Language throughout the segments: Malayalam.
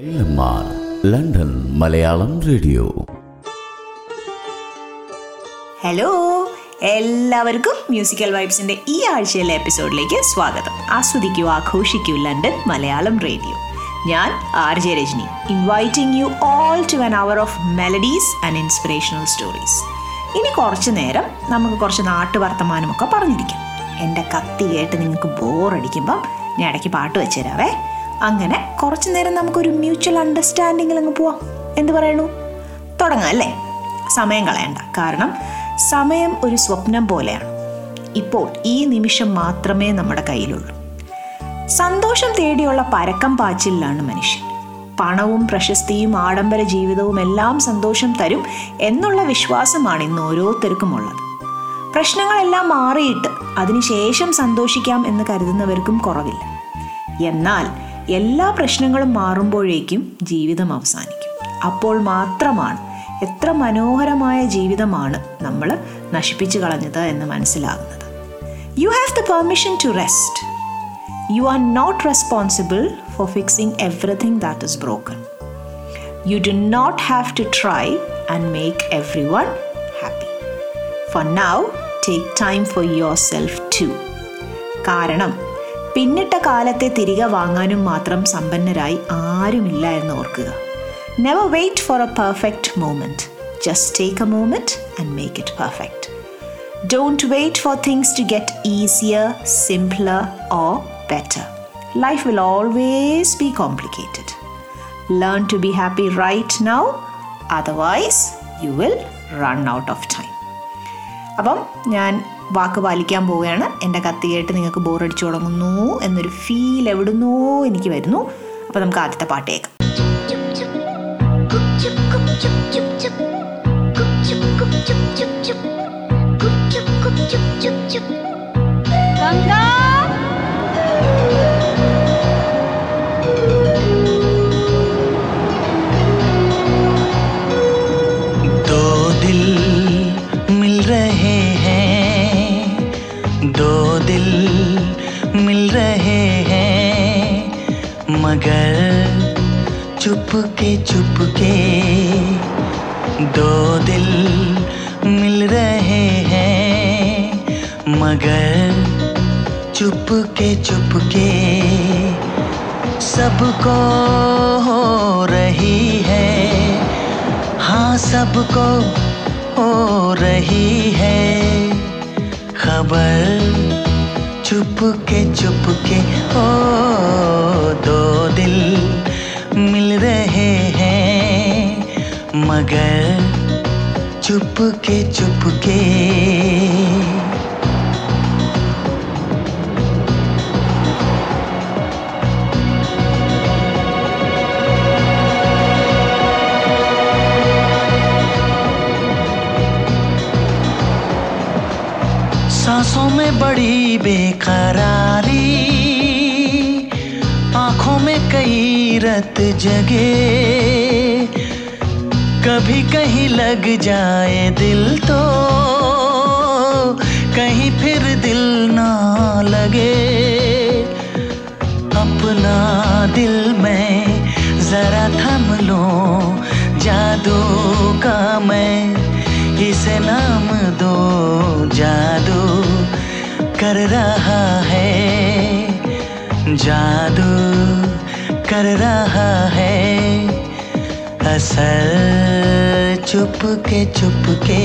London Malayalam radio. ഹലോ എല്ലാവർക്കും മ്യൂസിക്കൽ വൈബ്സിന്റെ ഈ ആഴ്ചയിലെ എപ്പിസോഡിലേക്ക് സ്വാഗതം. ആസ്വദിക്കൂ ആഘോഷിക്കൂ ലണ്ടൻ മലയാളം റേഡിയോ. ഞാൻ R J Rajani inviting you all to an hour of melodies and inspirational stories ഇനി കുറച്ചു നേരം നമുക്ക് കുറച്ച് നാട്ടു വർത്തമാനമൊക്കെ പറഞ്ഞിരിക്കാം. എന്റെ കത്തി കേട്ട് നിങ്ങൾക്ക് ബോറടിക്കുമ്പം ഞാൻ ഇടയ്ക്ക് പാട്ട് വെച്ച് തരാവേ. അങ്ങനെ കുറച്ച് നേരം നമുക്കൊരു മ്യൂച്വൽ അണ്ടർസ്റ്റാൻഡിങ്ങിൽ അങ്ങ് പോവാം. എന്ത് പറയണു? തുടങ്ങാം അല്ലേ? സമയം കളയണ്ട. കാരണം സമയം ഒരു സ്വപ്നം പോലെയാണ്. ഇപ്പോൾ ഈ നിമിഷം മാത്രമേ നമ്മുടെ കയ്യിലുള്ളൂ. സന്തോഷം തേടിയുള്ള പരക്കം പാച്ചിലാണ് മനുഷ്യൻ. പണവും പ്രശസ്തിയും ആഡംബര ജീവിതവും എല്ലാം സന്തോഷം തരും എന്നുള്ള വിശ്വാസമാണ് ഇന്ന് ഓരോരുത്തർക്കും ഉള്ളത്. പ്രശ്നങ്ങളെല്ലാം മാറിയിട്ട് അതിനുശേഷം സന്തോഷിക്കാം എന്ന് കരുതുന്നവർക്കും കുറവില്ല. എന്നാൽ എല്ലാ പ്രശ്നങ്ങളും മാറുമ്പോഴേക്കും ജീവിതം അവസാനിക്കും. അപ്പോൾ മാത്രമാണ് എത്ര മനോഹരമായ ജീവിതമാണ് നമ്മൾ നശിപ്പിച്ചു കളഞ്ഞത് എന്ന് മനസ്സിലാകുന്നത്. You have the permission to rest you are not responsible for fixing everything that is broken you do not have to try and make everyone happy for now take time for yourself too കാരണം പിന്നിട്ട കാലത്തെ തിരികെ വാങ്ങാനും മാത്രം സമ്പന്നരായി ആരുമില്ല എന്ന് ഓർക്കുക never wait for a perfect moment just take a moment and make it perfect Don't wait for things to get easier, simpler, or better. Life will always be complicated. Learn to be happy right now, otherwise, you will run out of time. അപ്പം ഞാൻ വാക്ക് പാലിക്കാൻ പോവുകയാണ്. എന്റെ കത്തി കേട്ട് നിങ്ങൾക്ക് ബോറടിച്ചു തുടങ്ങുന്നു എന്നൊരു ഫീൽ എവിടുന്നോ എനിക്ക് വരുന്നു. അപ്പോൾ നമുക്ക് ആദ്യത്തെ പാട്ട് കേൾക്കാം. चुपके चुपके दो दिल मिल रहे हैं, मगर चुपके चुपके सबको हो रही है। हाँ सबको हो रही है। खबर चुपके चुपके ओ दो दिल मिल रहे हैं मगर चुप के चुप के सांसों में बड़ी बेकरारी रत जगे कभी कहीं लग जाए दिल तो कहीं फिर दिल ना लगे। अपना दिल में जरा थम लो जादू का मैं इसे नाम दो, जादू कर रहा है, जादू। कर रहा है। असर चुप के चुप के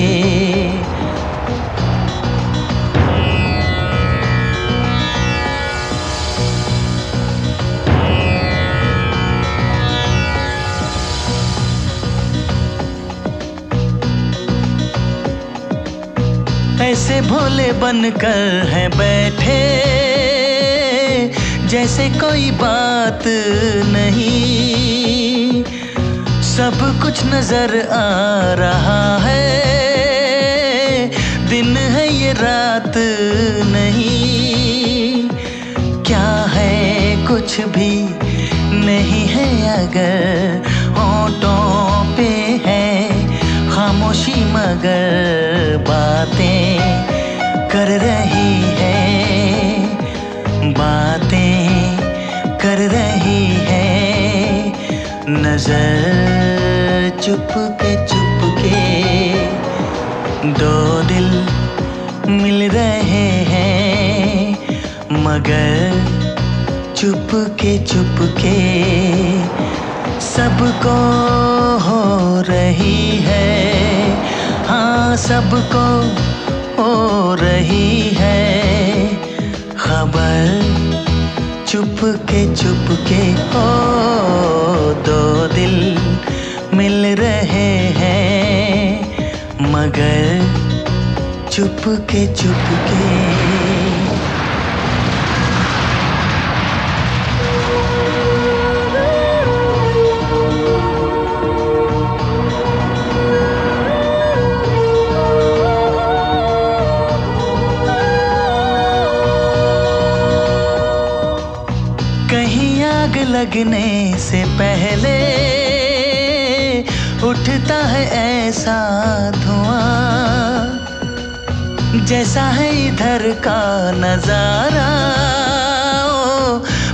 ऐसे भोले बनकर हैं बैठे। जैसे कोई बात नहीं। सब कुछ नज़र आ रहा है। दिन है ये रात नहीं। क्या है कुछ भी नहीं है अगर होठों पे है खामोशी मगर बातें कर रही है। चुपके चुपके। दो दिल मिल रहे हैं, मगर चुपके चुपके। सबको हो रही है हाँ सबको हो रही है। खबर चुपके चुपके हो गए चुप के कहीं आग लगने से पहले उठता है ऐसा जैसा है इधर का नज़ारा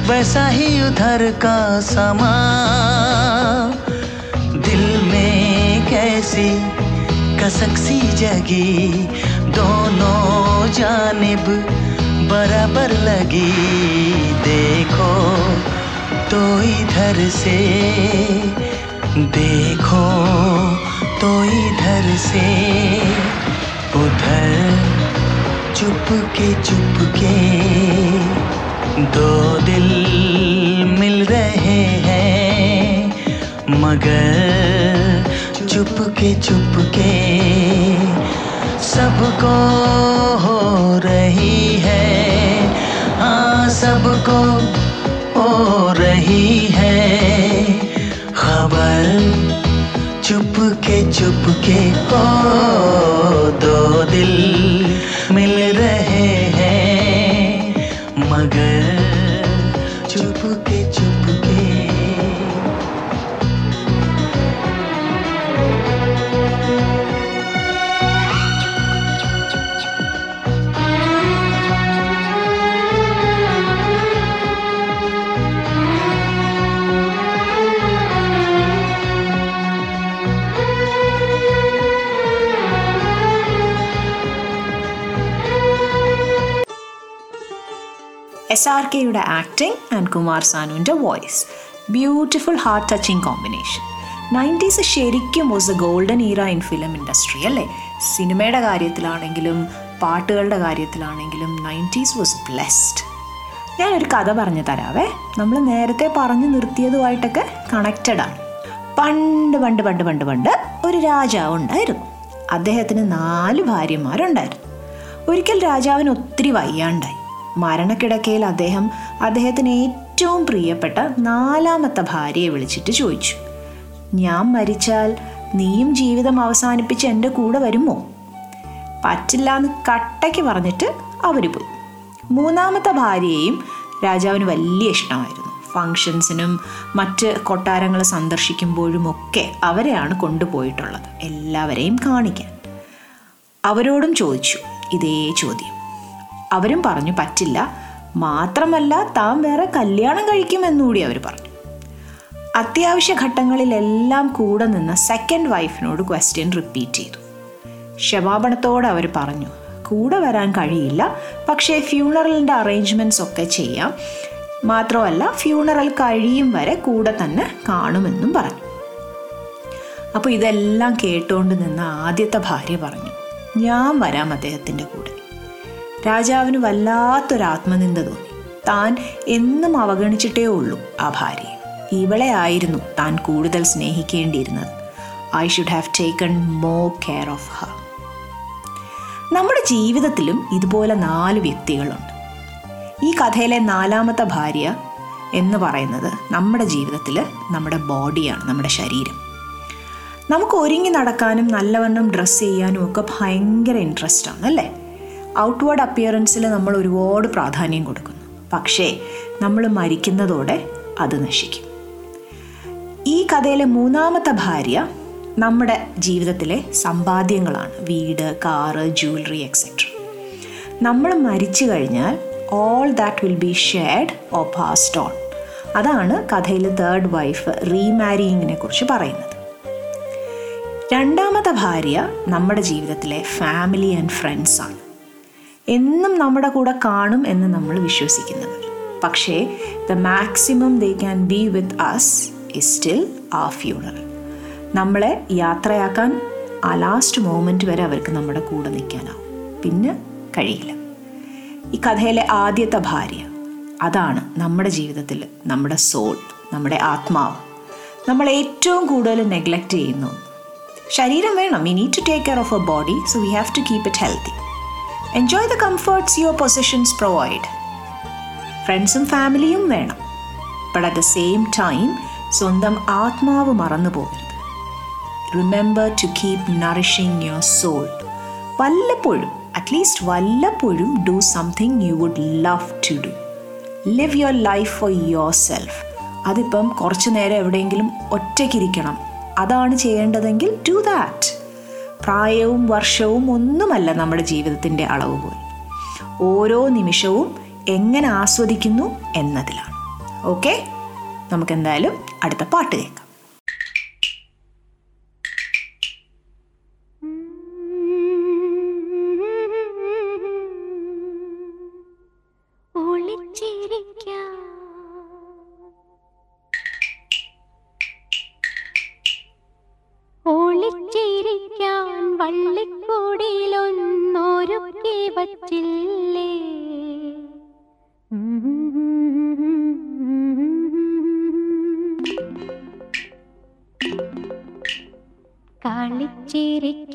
वैसा ही उधर का समा। दिल में कैसी कसक सी जगी, दोनों जानिब बराबर लगी। देखो तो इधर से, देखो तो इधर से, उधर चुपके चुपके दो दिल मिल रहे हैं, मगर चुपके चुपके सबको हो रही है। हाँ सबको हो रही है। खबर चुपके चुपके, ओ, दो दिल എസ് ആർ കെയുടെ acting and Kumar സാനുവിന്റെ voice beautiful heart touching combination nineties ശരിക്കും was a golden era in film industry അല്ലേ? സിനിമയുടെ കാര്യത്തിലാണെങ്കിലും പാട്ടുകളുടെ കാര്യത്തിലാണെങ്കിലും നയന്റീസ് വാസ് ബ്ലെസ്ഡ് ഞാനൊരു കഥ പറഞ്ഞു തരാവേ. നമ്മൾ നേരത്തെ പറഞ്ഞു നിർത്തിയതുമായിട്ടൊക്കെ കണക്റ്റഡാണ് പണ്ട് പണ്ട് പണ്ട് പണ്ട് പണ്ട് ഒരു രാജാവ് ഉണ്ടായിരുന്നു. അദ്ദേഹത്തിന് നാല് ഭാര്യമാരുണ്ടായിരുന്നു. ഒരിക്കൽ രാജാവിന് ഒത്തിരി വയ്യാണ്ടായി. മരണക്കിടക്കയിൽ അദ്ദേഹം അദ്ദേഹത്തിന് ഏറ്റവും പ്രിയപ്പെട്ട നാലാമത്തെ ഭാര്യയെ വിളിച്ചിട്ട് ചോദിച്ചു. ഞാൻ മരിച്ചാൽ നീയും ജീവിതം അവസാനിപ്പിച്ച് എന്റെ കൂടെ വരുമോ? പറ്റില്ല എന്ന് കട്ടയ്ക്ക് പറഞ്ഞിട്ട് അവർ പോയി. മൂന്നാമത്തെ ഭാര്യയെയും രാജാവിന് വലിയ ഇഷ്ടമായിരുന്നു. ഫങ്ഷൻസിനും മറ്റ് കൊട്ടാരങ്ങൾ സന്ദർശിക്കുമ്പോഴും ഒക്കെ അവരെയാണ് കൊണ്ടുപോയിട്ടുള്ളത് എല്ലാവരെയും കാണിക്കാൻ. അവരോടും ചോദിച്ചു ഇതേ ചോദ്യം. അവരും പറഞ്ഞു പറ്റില്ല. മാത്രമല്ല താൻ വേറെ കല്യാണം കഴിക്കുമെന്നുകൂടി അവർ പറഞ്ഞു. അത്യാവശ്യ ഘട്ടങ്ങളിലെല്ലാം കൂടെ നിന്ന് സെക്കൻഡ് വൈഫിനോട് ക്വസ്റ്റ്യൻ റിപ്പീറ്റ് ചെയ്തു. ക്ഷമാപണത്തോടെ അവർ പറഞ്ഞു കൂടെ വരാൻ കഴിയില്ല. പക്ഷേ ഫ്യൂണറലിന്റെ അറേഞ്ച്മെന്റ്സ് ഒക്കെ ചെയ്യാം. മാത്രമല്ല ഫ്യൂണറൽ കഴിയും വരെ കൂടെ തന്നെ കാണുമെന്നും പറഞ്ഞു. അപ്പോൾ ഇതെല്ലാം കേട്ടുകൊണ്ട് നിന്ന ആദ്യത്തെ ഭാര്യ പറഞ്ഞു ഞാൻ വരാം അദ്ദേഹത്തിന്റെ കൂടെ. രാജാവിന് വല്ലാത്തൊരു ആത്മനിന്ദ തോന്നി. താൻ എന്നും അവഗണിച്ചിട്ടേ ഉള്ളൂ ആ ഭാര്യയെ. ഇവളെ ആയിരുന്നു താൻ കൂടുതൽ സ്നേഹിക്കേണ്ടിയിരുന്നത്. I should have taken more care of her നമ്മുടെ ജീവിതത്തിലും ഇതുപോലെ നാല് വ്യക്തികളുണ്ട്. ഈ കഥയിലെ നാലാമത്തെ ഭാര്യ എന്ന് പറയുന്നത് നമ്മുടെ ജീവിതത്തിൽ നമ്മുടെ ബോഡിയാണ് നമ്മുടെ ശരീരം. നമുക്ക് ഒരുങ്ങി നടക്കാനും നല്ലവണ്ണം ഡ്രസ്സ് ചെയ്യാനും ഒക്കെ ഭയങ്കര ഇൻട്രസ്റ്റ് ആണ് അല്ലേ? ഔട്ട്വേർഡ് അപ്പിയറൻസിൽ നമ്മൾ ഒരുപാട് പ്രാധാന്യം കൊടുക്കുന്നു. പക്ഷേ നമ്മൾ മരിക്കുന്നതോടെ അത് നശിക്കും. ഈ കഥയിലെ മൂന്നാമത്തെ ഭാര്യ നമ്മുടെ ജീവിതത്തിലെ സമ്പാദ്യങ്ങളാണ്. വീട് കാറ് ജ്വല്ലറി എക്സെട്ര നമ്മൾ മരിച്ചു കഴിഞ്ഞാൽ all that will be shared or passed on അതാണ് കഥയിൽ തേർഡ് വൈഫ് റീമാരിയിങ്ങിനെ കുറിച്ച് പറയുന്നത്. രണ്ടാമത്തെ ഭാര്യ നമ്മുടെ ജീവിതത്തിലെ ഫാമിലി ആൻഡ് ഫ്രണ്ട്സാണ് എന്നും നമ്മുടെ കൂടെ കാണും എന്ന് നമ്മൾ വിശ്വസിക്കുന്നവർ പക്ഷേ the maximum they can be with us is still ആ ഫ്യൂണറൽ നമ്മളെ യാത്രയാക്കാൻ ആ ലാസ്റ്റ് മോമെന്റ് വരെ അവർക്ക് നമ്മുടെ കൂടെ നിൽക്കാനാവും. പിന്നെ കഴിയില്ല. ഈ കഥയിലെ ആദ്യത്തെ ഭാര്യ അതാണ് നമ്മുടെ ജീവിതത്തിൽ നമ്മുടെ സോൾ നമ്മുടെ ആത്മാവ്. നമ്മൾ ഏറ്റവും കൂടുതൽ നെഗ്ലക്റ്റ് ചെയ്യുന്നു. ശരീരം വേണം. We need to take care of a body so we have to keep it healthy enjoy the comforts your positions provide ഫ്രണ്ട്സും ഫാമിലിയും വേണം. But at the same time സ്വന്തം ആത്മാവ് മറന്നു പോകരുത്. Remember to keep nourishing your soul വല്ലപ്പോഴും അറ്റ്ലീസ്റ്റ് വല്ലപ്പോഴും do something you would love to do live your life for yourself അതിപ്പം കുറച്ചു നേരം എവിടെയെങ്കിലും ഒറ്റയ്ക്കിരിക്കണം. അതാണ് ചെയ്യേണ്ടതെങ്കിൽ ഡു ദാറ്റ് പ്രായവും വർഷവും ഒന്നുമല്ല നമ്മുടെ ജീവിതത്തിന്റെ അളവ് പോയി. ഓരോ നിമിഷവും എങ്ങനെ ആസ്വദിക്കുന്നു എന്നതിലാണ്. ഓക്കെ നമുക്കെന്തായാലും അടുത്ത പാട്ട് കേൾക്കാം. இருக்கிறேன்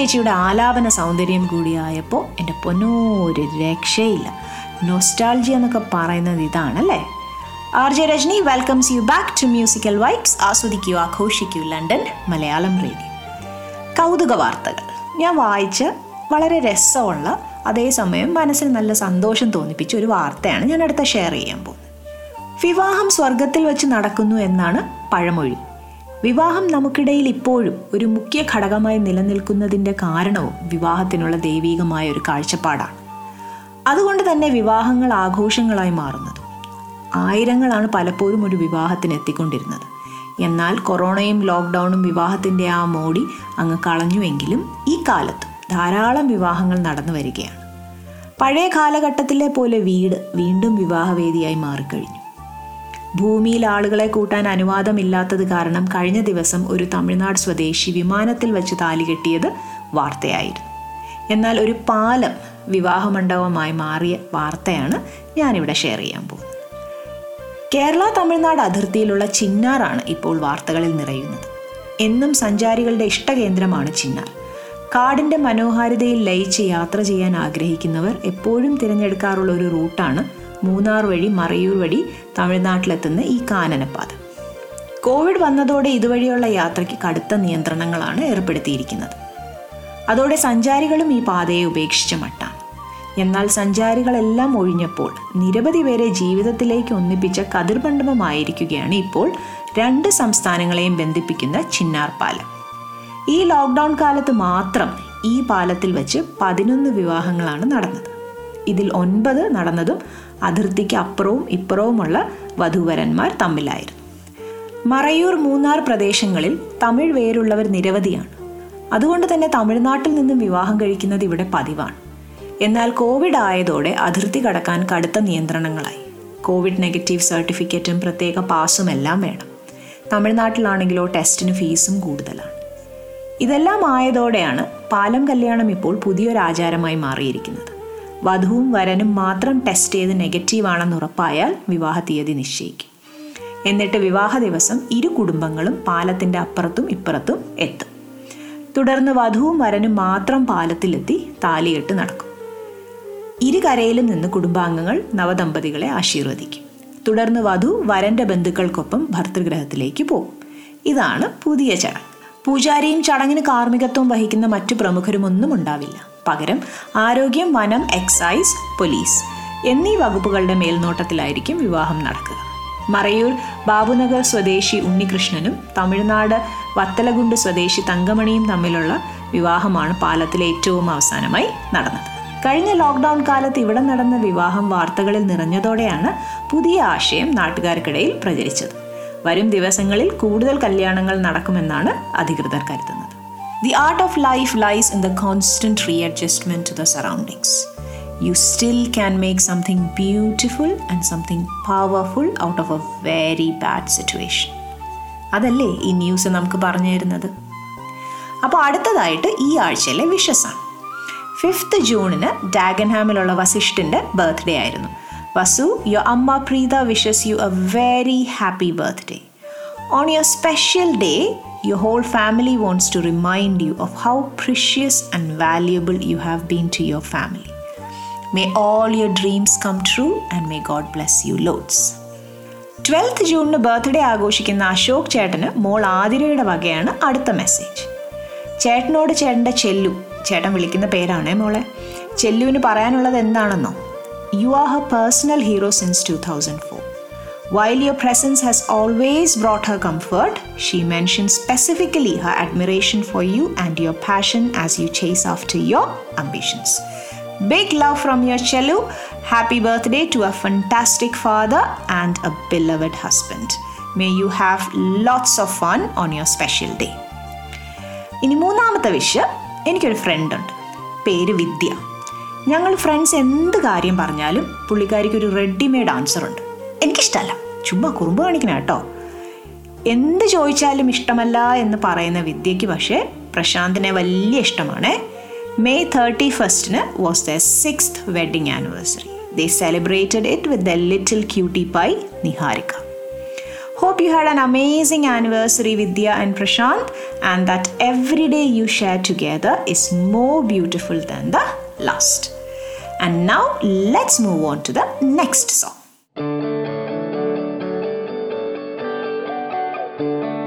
ചേച്ചിയുടെ ആലാപന സൗന്ദര്യം കൂടിയായപ്പോൾ എന്റെ പൊന്നോ ഒരു രക്ഷയില്ല. നൊസ്റ്റാൾജി എന്നൊക്കെ പറയുന്നത് ഇതാണല്ലേ? R J Rajani welcomes you back to musical vibes ആസ്വദിക്കൂ ആഘോഷിക്കൂ ലണ്ടൻ മലയാളം റേഡിയോ. കൗതുക വാർത്തകൾ. ഞാൻ വായിച്ച് വളരെ രസമുള്ള അതേസമയം മനസ്സിന് നല്ല സന്തോഷം തോന്നിപ്പിച്ച ഒരു വാർത്തയാണ് ഞാൻ അടുത്ത ഷെയർ ചെയ്യാൻ പോകുന്നത്. വിവാഹം സ്വർഗത്തിൽ വെച്ച് നടക്കുന്നു എന്നാണ് പഴമൊഴി. വിവാഹം നമുക്കിടയിൽ ഇപ്പോഴും ഒരു മുഖ്യ ഘടകമായി നിലനിൽക്കുന്നതിന്റെ കാരണവും വിവാഹത്തിനുള്ള ദൈവീകമായ ഒരു കാഴ്ചപ്പാടാണ്. അതുകൊണ്ട് തന്നെ വിവാഹങ്ങൾ ആഘോഷങ്ങളായി മാറുന്നത് ആയിരങ്ങളാണ് പലപ്പോഴും ഒരു വിവാഹത്തിന് എത്തിക്കൊണ്ടിരുന്നത്. എന്നാൽ കൊറോണയും ലോക്ക്ഡൗണും വിവാഹത്തിന്റെ ആ മോടി അങ്ങ് കളഞ്ഞുവെങ്കിലും ഈ കാലത്ത് ധാരാളം വിവാഹങ്ങൾ നടന്നു വരികയാണ് പഴയ കാലഘട്ടത്തിലെ പോലെ വീട് വീണ്ടും വിവാഹവേദിയായി മാറിക്കഴിഞ്ഞു. ഭൂമിയിൽ ആളുകളെ കൂട്ടാൻ അനുവാദമില്ലാത്തത് കാരണം കഴിഞ്ഞ ദിവസം ഒരു തമിഴ്നാട് സ്വദേശി വിമാനത്തിൽ വെച്ച് താലി കെട്ടിയത് വാർത്തയായിരുന്നു. എന്നാൽ ഒരു പാലം വിവാഹമണ്ഡപമായി മാറിയ വാർത്തയാണ് ഞാനിവിടെ ഷെയർ ചെയ്യാൻ പോകുന്നത്. കേരള തമിഴ്നാട് അതിർത്തിയിലുള്ള ചിന്നാറാണ് ഇപ്പോൾ വാർത്തകളിൽ നിറയുന്നത്. എന്നും സഞ്ചാരികളുടെ ഇഷ്ടകേന്ദ്രമാണ് ചിന്നാർ. കാടിന്റെ മനോഹാരിതയിൽ ലയിച്ച് യാത്ര ചെയ്യാൻ ആഗ്രഹിക്കുന്നവർ എപ്പോഴും തിരഞ്ഞെടുക്കാറുള്ള ഒരു റൂട്ടാണ് മൂന്നാർ വഴി മറയൂർ വഴി തമിഴ്നാട്ടിലെത്തുന്ന ഈ കാനനപാത കോവിഡ് വന്നതോടെ ഇതുവഴിയുള്ള യാത്രയ്ക്ക് കടുത്ത നിയന്ത്രണങ്ങളാണ് ഏർപ്പെടുത്തിയിരിക്കുന്നത്. അതോടെ സഞ്ചാരികളും ഈ പാതയെ ഉപേക്ഷിച്ച മട്ടാണ്. എന്നാൽ സഞ്ചാരികളെല്ലാം ഒഴിഞ്ഞപ്പോൾ നിരവധി പേരെ ജീവിതത്തിലേക്ക് ഒന്നിപ്പിച്ച കതിർമണ്ഡപമായിരിക്കുകയാണ് ഇപ്പോൾ രണ്ട് സംസ്ഥാനങ്ങളെയും ബന്ധിപ്പിക്കുന്ന ചിന്നാർ പാലം. ഈ ലോക്ക്ഡൗൺ കാലത്ത് മാത്രം ഈ പാലത്തിൽ വച്ച് പതിനൊന്ന് വിവാഹങ്ങളാണ് നടന്നത്. ഇതിൽ ഒൻപത് നടന്നതും അതിർത്തിക്ക് അപ്പുറവും ഇപ്പുറവുമുള്ള വധൂവരന്മാർ തമ്മിലായിരുന്നു. മറയൂർ മൂന്നാർ പ്രദേശങ്ങളിൽ തമിഴ് വേരുള്ളവർ നിരവധിയാണ്. അതുകൊണ്ട് തന്നെ തമിഴ്നാട്ടിൽ നിന്നും വിവാഹം കഴിക്കുന്നത് ഇവിടെ പതിവാണ്. എന്നാൽ കോവിഡ് ആയതോടെ അതിർത്തി കടക്കാൻ കടുത്ത നിയന്ത്രണങ്ങളായി. കോവിഡ് നെഗറ്റീവ് സർട്ടിഫിക്കറ്റും പ്രത്യേക പാസും എല്ലാം വേണം. തമിഴ്നാട്ടിലാണെങ്കിലോ ടെസ്റ്റിന് ഫീസും കൂടുതലാണ്. ഇതെല്ലാം ആയതോടെയാണ് പാലം കല്യാണം ഇപ്പോൾ പുതിയൊരു ആചാരമായി മാറിയിരിക്കുന്നത്. വധുവും വരനും മാത്രം ടെസ്റ്റ് ചെയ്ത് നെഗറ്റീവ് ആണെന്ന് ഉറപ്പായാൽ വിവാഹ തീയതി നിശ്ചയിക്കും. എന്നിട്ട് വിവാഹ ദിവസം ഇരു കുടുംബങ്ങളും പാലത്തിന്റെ അപ്പുറത്തും ഇപ്പുറത്തും എത്തും. തുടർന്ന് വധുവും വരനും മാത്രം പാലത്തിലെത്തി താലികെട്ട് നടക്കും. ഇരുകരയിലും നിന്ന് കുടുംബാംഗങ്ങൾ നവദമ്പതികളെ ആശീർവദിക്കും. തുടർന്ന് വധു വരന്റെ ബന്ധുക്കൾക്കൊപ്പം ഭർത്തൃഗ്രഹത്തിലേക്ക് പോകും. ഇതാണ് പുതിയ ചടങ്ങ്. പൂജാരിയും ചടങ്ങിന് കാർമ്മികത്വം വഹിക്കുന്ന മറ്റു പ്രമുഖരും ഒന്നും ഉണ്ടാവില്ല. പകരം ആരോഗ്യം വനം എക്സൈസ് പോലീസ് എന്നീ വകുപ്പുകളുടെ മേൽനോട്ടത്തിലായിരിക്കും വിവാഹം നടക്കുക. മറയൂർ ബാബുനഗർ സ്വദേശി ഉണ്ണികൃഷ്ണനും തമിഴ്നാട് വത്തലകുണ്ട് സ്വദേശി തങ്കമണിയും തമ്മിലുള്ള വിവാഹമാണ് പാലത്തിലെ ഏറ്റവും അവസാനമായി നടന്നത്. കഴിഞ്ഞ ലോക്ക്ഡൗൺ കാലത്ത് ഇവിടെ നടന്ന വിവാഹം വാർത്തകളിൽ നിറഞ്ഞതോടെയാണ് പുതിയ ആശയം നാട്ടുകാർക്കിടയിൽ പ്രചരിച്ചത്. വരും ദിവസങ്ങളിൽ കൂടുതൽ കല്യാണങ്ങൾ നടക്കുമെന്നാണ് അധികൃതർ കരുതുന്നത്. The art of life lies in the constant readjustment to the surroundings you still can make something beautiful and something powerful out of a very bad situation അതല്ലേ ഈ ന്യൂസ് നമുക്ക് പറഞ്ഞു തരുന്നത്? അപ്പോൾ അടുത്തതായിട്ട് ഈ ആഴ്ചയിലെ വിഷസാണ്. ഫിഫ്ത്ത് ജൂണിന് ഡാഗൻഹാമിലുള്ള വസിഷ്ഠിന്റെ ബർത്ത്ഡേ ആയിരുന്നു. വസു യുവർ അമ്മ Preetha wishes you a very happy birthday on your special day your whole family wants to remind you of how precious and valuable you have been to your family may all your dreams come true and may God bless you lots twelfth ജൂണിന് birthday ആഘോഷിക്കുന്ന അശോക് ചേട്ടന് മോൾ ആതിരയുടെ വകയാണ് അടുത്ത മെസ്സേജ് ചേട്ടനോട് ചേട്ടന്റെ ചെല്ലു. ചേട്ടൻ വിളിക്കുന്ന പേരാണേ മോളെ. ചെല്ലുവിന് പറയാനുള്ളത് എന്താണെന്നോ? You are her personal hero since two thousand four While your presence has always brought her comfort, she mentioned specifically her admiration for you and your passion as you chase after your ambitions. Big love from your Chelu. Happy birthday to a fantastic father and a beloved husband. May you have lots of fun on your special day. ഇനി മൂന്നാമത്തെ വിഷ് എനിക്കൊരു ഫ്രണ്ട് ഉണ്ട് പേര് വിദ്യ ഞങ്ങൾ ഫ്രണ്ട്സ് എന്ത് കാര്യം പറഞ്ഞാലും പുള്ളിക്കാരിക്ക് ഒരു റെഡിമെയ്ഡ് ആൻസർ ഉണ്ട് എനിക്കിഷ്ടമല്ല ചുമ്മാ കുറുമ്പ് കാണിക്കണ കേട്ടോ എന്ത് ചോദിച്ചാലും ഇഷ്ടമല്ല എന്ന് പറയുന്ന വിദ്യയ്ക്ക് പക്ഷേ പ്രശാന്തിനെ വലിയ ഇഷ്ടമാണ് May thirty ഫസ്റ്റിന് was the sixth wedding anniversary they celebrated it with the little cutie pie Niharika Hope you had an amazing anniversary, Vidya and Prashant, and that every day you share together is more beautiful than the last. And now let's move on to the next song. Thank you.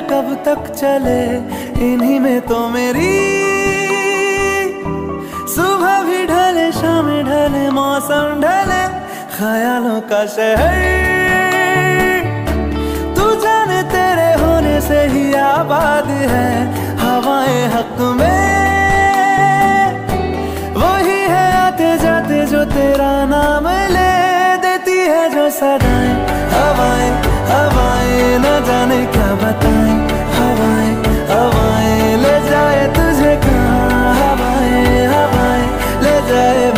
कब तक चले? इन्हीं में तो मेरी सुबह भी ढले, शाम ढले, मौसम ढले, ख्यालों का शहर। तू जाने तेरे होने से ही आबाद है, हवाएँ हक में। वही है आते जाते जो तेरा नाम ले देती है जो सदाएँ, हवाएँ। हवाएँ न जाने क्या बताएँ? हवाएँ हवाएँ, ले जाए तुझे कहाँ? हवाएँ हवाएँ, ले जाए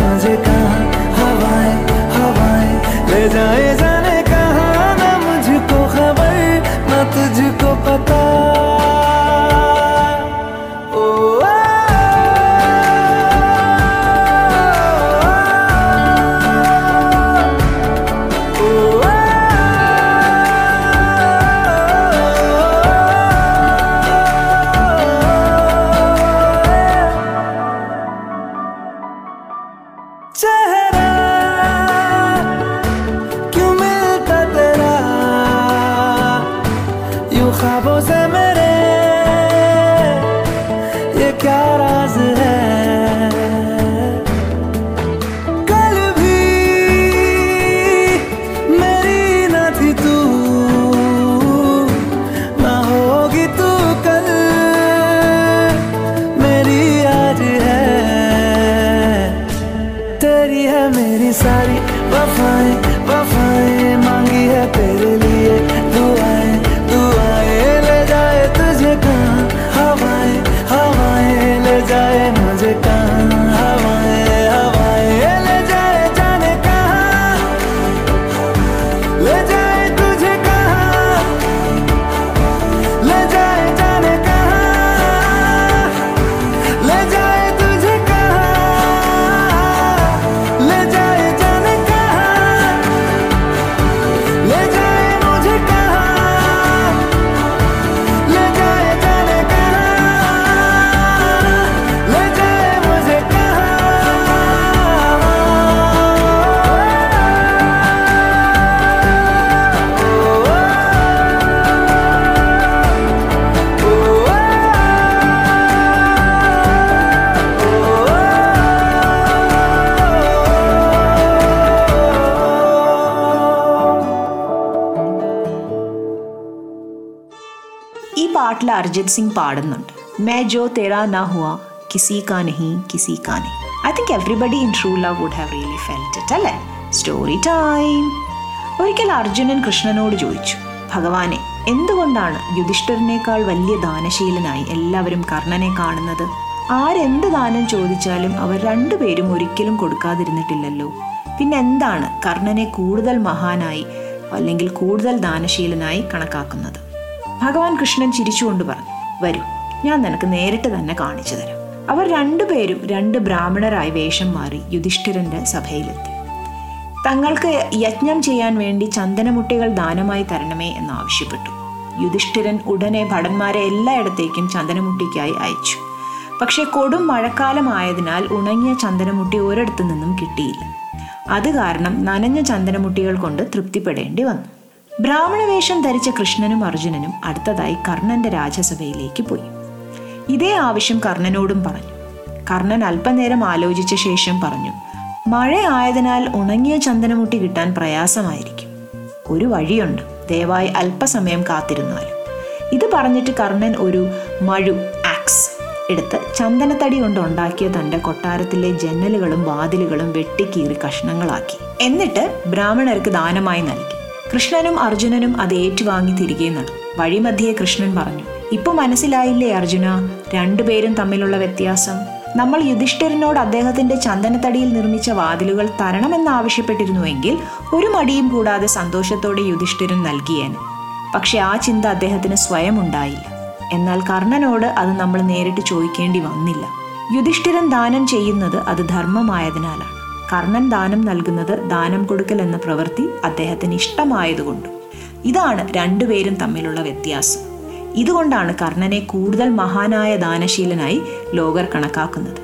അർജിത് സിംഗ് പാടുന്നുണ്ട്. മേ ജോ തേരാ നാ ഹുവാ കിസി കാ നഹി കിസി കാ നഹി. I think everybody in true love would have really felt it അല്ലേ? സ്റ്റോറി ടൈം ഒരിക്കൽ അർജുനൻ കൃഷ്ണനോട് ചോദിച്ചു ഭഗവാനെ എന്തുകൊണ്ടാണ് യുധിഷ്ഠിരനേക്കാൾ വലിയ ദാനശീലനായി എല്ലാവരും കർണനെ കാണുന്നത്? ആരെന്ത് ദാനം ചോദിച്ചാലും അവർ രണ്ടുപേരും ഒരിക്കലും കൊടുക്കാതിരുന്നിട്ടില്ലല്ലോ. പിന്നെ എന്താണ് കർണനെ കൂടുതൽ മഹാനായി അല്ലെങ്കിൽ കൂടുതൽ ദാനശീലനായി കണക്കാക്കുന്നത്? ഭഗവാൻ കൃഷ്ണൻ ചിരിച്ചുകൊണ്ട് പറഞ്ഞു വരൂ ഞാൻ നിനക്ക് നേരിട്ട് തന്നെ കാണിച്ചു തരാം. അവർ രണ്ടുപേരും രണ്ട് ബ്രാഹ്മണരായി വേഷം മാറി യുധിഷ്ഠിരന്റെ സഭയിലെത്തി. തങ്ങൾക്ക് യജ്ഞം ചെയ്യാൻ വേണ്ടി ചന്ദനമുട്ടികൾ ദാനമായി തരണമേ എന്ന് ആവശ്യപ്പെട്ടു. യുധിഷ്ഠിരൻ ഉടനെ ഭടന്മാരെ എല്ലായിടത്തേക്കും ചന്ദനമുട്ടിക്കായി അയച്ചു. പക്ഷെ കൊടും മഴക്കാലമായതിനാൽ ഉണങ്ങിയ ചന്ദനമുട്ടി ഒരിടത്തു നിന്നും കിട്ടിയില്ല. അത് കാരണം നനഞ്ഞ ചന്ദനമുട്ടികൾ കൊണ്ട് തൃപ്തിപ്പെടേണ്ടി വന്നു. ബ്രാഹ്മണ വേഷം ധരിച്ച കൃഷ്ണനും അർജുനനും അടുത്തതായി കർണന്റെ രാജസഭയിലേക്ക് പോയി. ഇതേ ആവശ്യം കർണനോടും പറഞ്ഞു. കർണൻ അല്പനേരം ആലോചിച്ച ശേഷം പറഞ്ഞു മഴ ആയതിനാൽ ഉണങ്ങിയ ചന്ദനമുട്ടി കിട്ടാൻ പ്രയാസമായിരിക്കും. ഒരു വഴിയുണ്ട്. ദയവായി അല്പസമയം കാത്തിരുന്നാൽ ഇത് പറഞ്ഞിട്ട് കർണൻ ഒരു മഴു ആക്സ് എടുത്ത് ചന്ദനത്തടി കൊണ്ട് ഉണ്ടാക്കിയ തന്റെ കൊട്ടാരത്തിലെ ജന്നലുകളും വാതിലുകളും വെട്ടിക്കീറി കഷ്ണങ്ങളാക്കി. എന്നിട്ട് ബ്രാഹ്മണർക്ക് ദാനമായി നൽകി. കൃഷ്ണനും അർജുനനും അത് ഏറ്റുവാങ്ങി തിരികെ നടന്നു. വഴിമധ്യേ കൃഷ്ണൻ പറഞ്ഞു ഇപ്പൊ മനസ്സിലായില്ലേ അർജുന രണ്ടുപേരും തമ്മിലുള്ള വ്യത്യാസം? നമ്മൾ യുധിഷ്ഠിരനോട് അദ്ദേഹത്തിന്റെ ചന്ദനത്തടിയിൽ നിർമ്മിച്ച വാതിലുകൾ തരണമെന്നാവശ്യപ്പെട്ടിരുന്നുവെങ്കിൽ ഒരു മടിയും കൂടാതെ സന്തോഷത്തോടെ യുധിഷ്ഠിരൻ നൽകിയേനെ. പക്ഷെ ആ ചിന്ത അദ്ദേഹത്തിന് സ്വയം ഉണ്ടായില്ല. എന്നാൽ കർണനോട് അത് നമ്മൾ നേരിട്ട് ചോദിക്കേണ്ടി വന്നില്ല. യുധിഷ്ഠിരൻ ദാനം ചെയ്യുന്നത് അത് ധർമ്മമായതിനാലാണ്. കർണൻ ദാനം നൽകുന്നത് ദാനം കൊടുക്കൽ എന്ന പ്രവൃത്തി അദ്ദേഹത്തിന് ഇഷ്ടമായതുകൊണ്ട്. ഇതാണ് രണ്ടുപേരും തമ്മിലുള്ള വ്യത്യാസം. ഇതുകൊണ്ടാണ് കർണനെ കൂടുതൽ മഹാനായ ദാനശീലനായി ലോകർ കണക്കാക്കുന്നത്.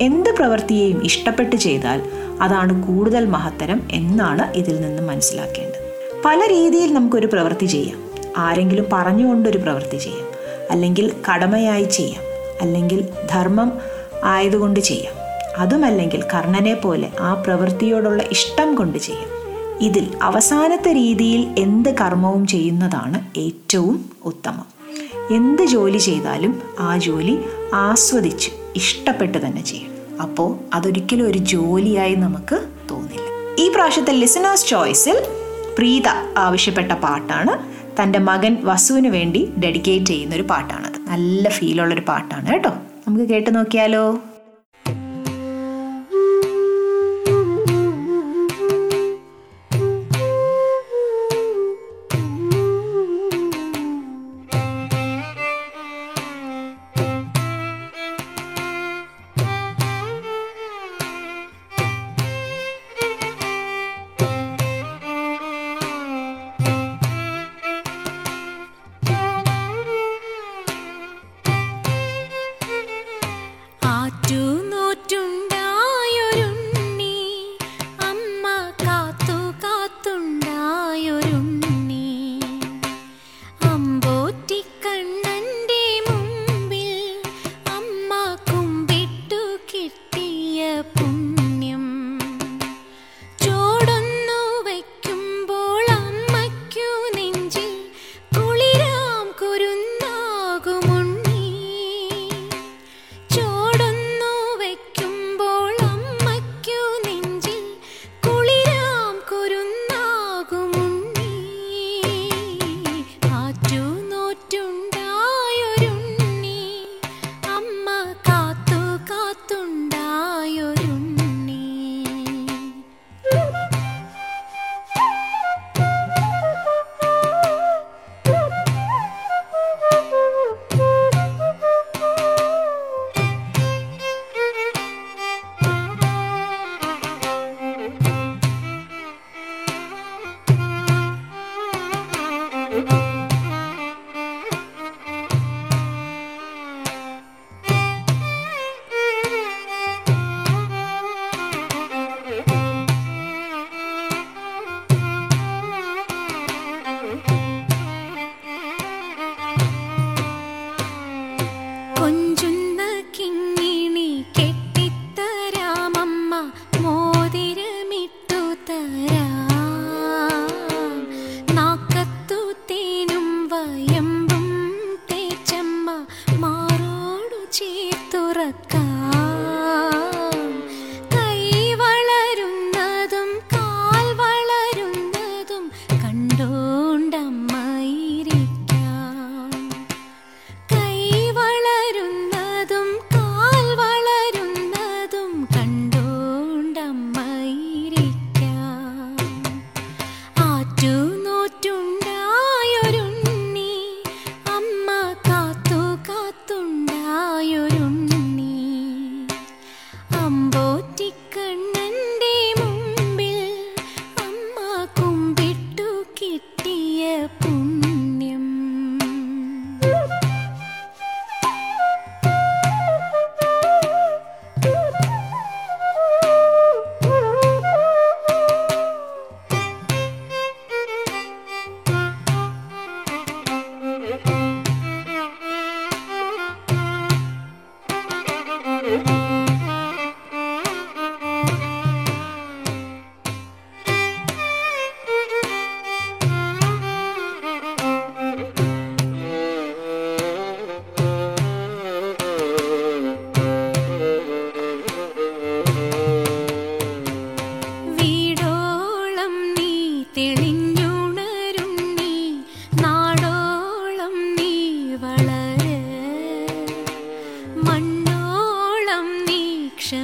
എന്ത് പ്രവൃത്തിയെയും ഇഷ്ടപ്പെട്ട് ചെയ്താൽ അതാണ് കൂടുതൽ മഹത്തരം എന്നാണ് ഇതിൽ നിന്ന് മനസ്സിലാക്കേണ്ടത്. പല രീതിയിൽ നമുക്കൊരു പ്രവൃത്തി ചെയ്യാം. ആരെങ്കിലും പറഞ്ഞുകൊണ്ടൊരു പ്രവൃത്തി ചെയ്യാം. അല്ലെങ്കിൽ കടമയായി ചെയ്യാം. അല്ലെങ്കിൽ ധർമ്മം ആയതുകൊണ്ട് ചെയ്യാം. അതുമല്ലെങ്കിൽ കർണനെ പോലെ ആ പ്രവൃത്തിയോടുള്ള ഇഷ്ടം കൊണ്ട് ചെയ്യും. ഇതിൽ അവസാനത്തെ രീതിയിൽ എന്ത് കർമ്മവും ചെയ്യുന്നതാണ് ഏറ്റവും ഉത്തമം. എന്ത് ജോലി ചെയ്താലും ആ ജോലി ആസ്വദിച്ച് ഇഷ്ടപ്പെട്ട് തന്നെ ചെയ്യും. അപ്പോൾ അതൊരിക്കലും ഒരു ജോലിയായി നമുക്ക് തോന്നില്ല. ഈ പ്രാവശ്യത്തെ ലിസണേഴ്സ് ചോയ്സിൽ പ്രീത ആവശ്യപ്പെട്ട പാട്ടാണ്. തന്റെ മകൻ വസുവിന് വേണ്ടി ഡെഡിക്കേറ്റ് ചെയ്യുന്ന ഒരു പാട്ടാണത്. നല്ല ഫീലുള്ളൊരു പാട്ടാണ് കേട്ടോ. നമുക്ക് കേട്ട് നോക്കിയാലോ?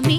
നീ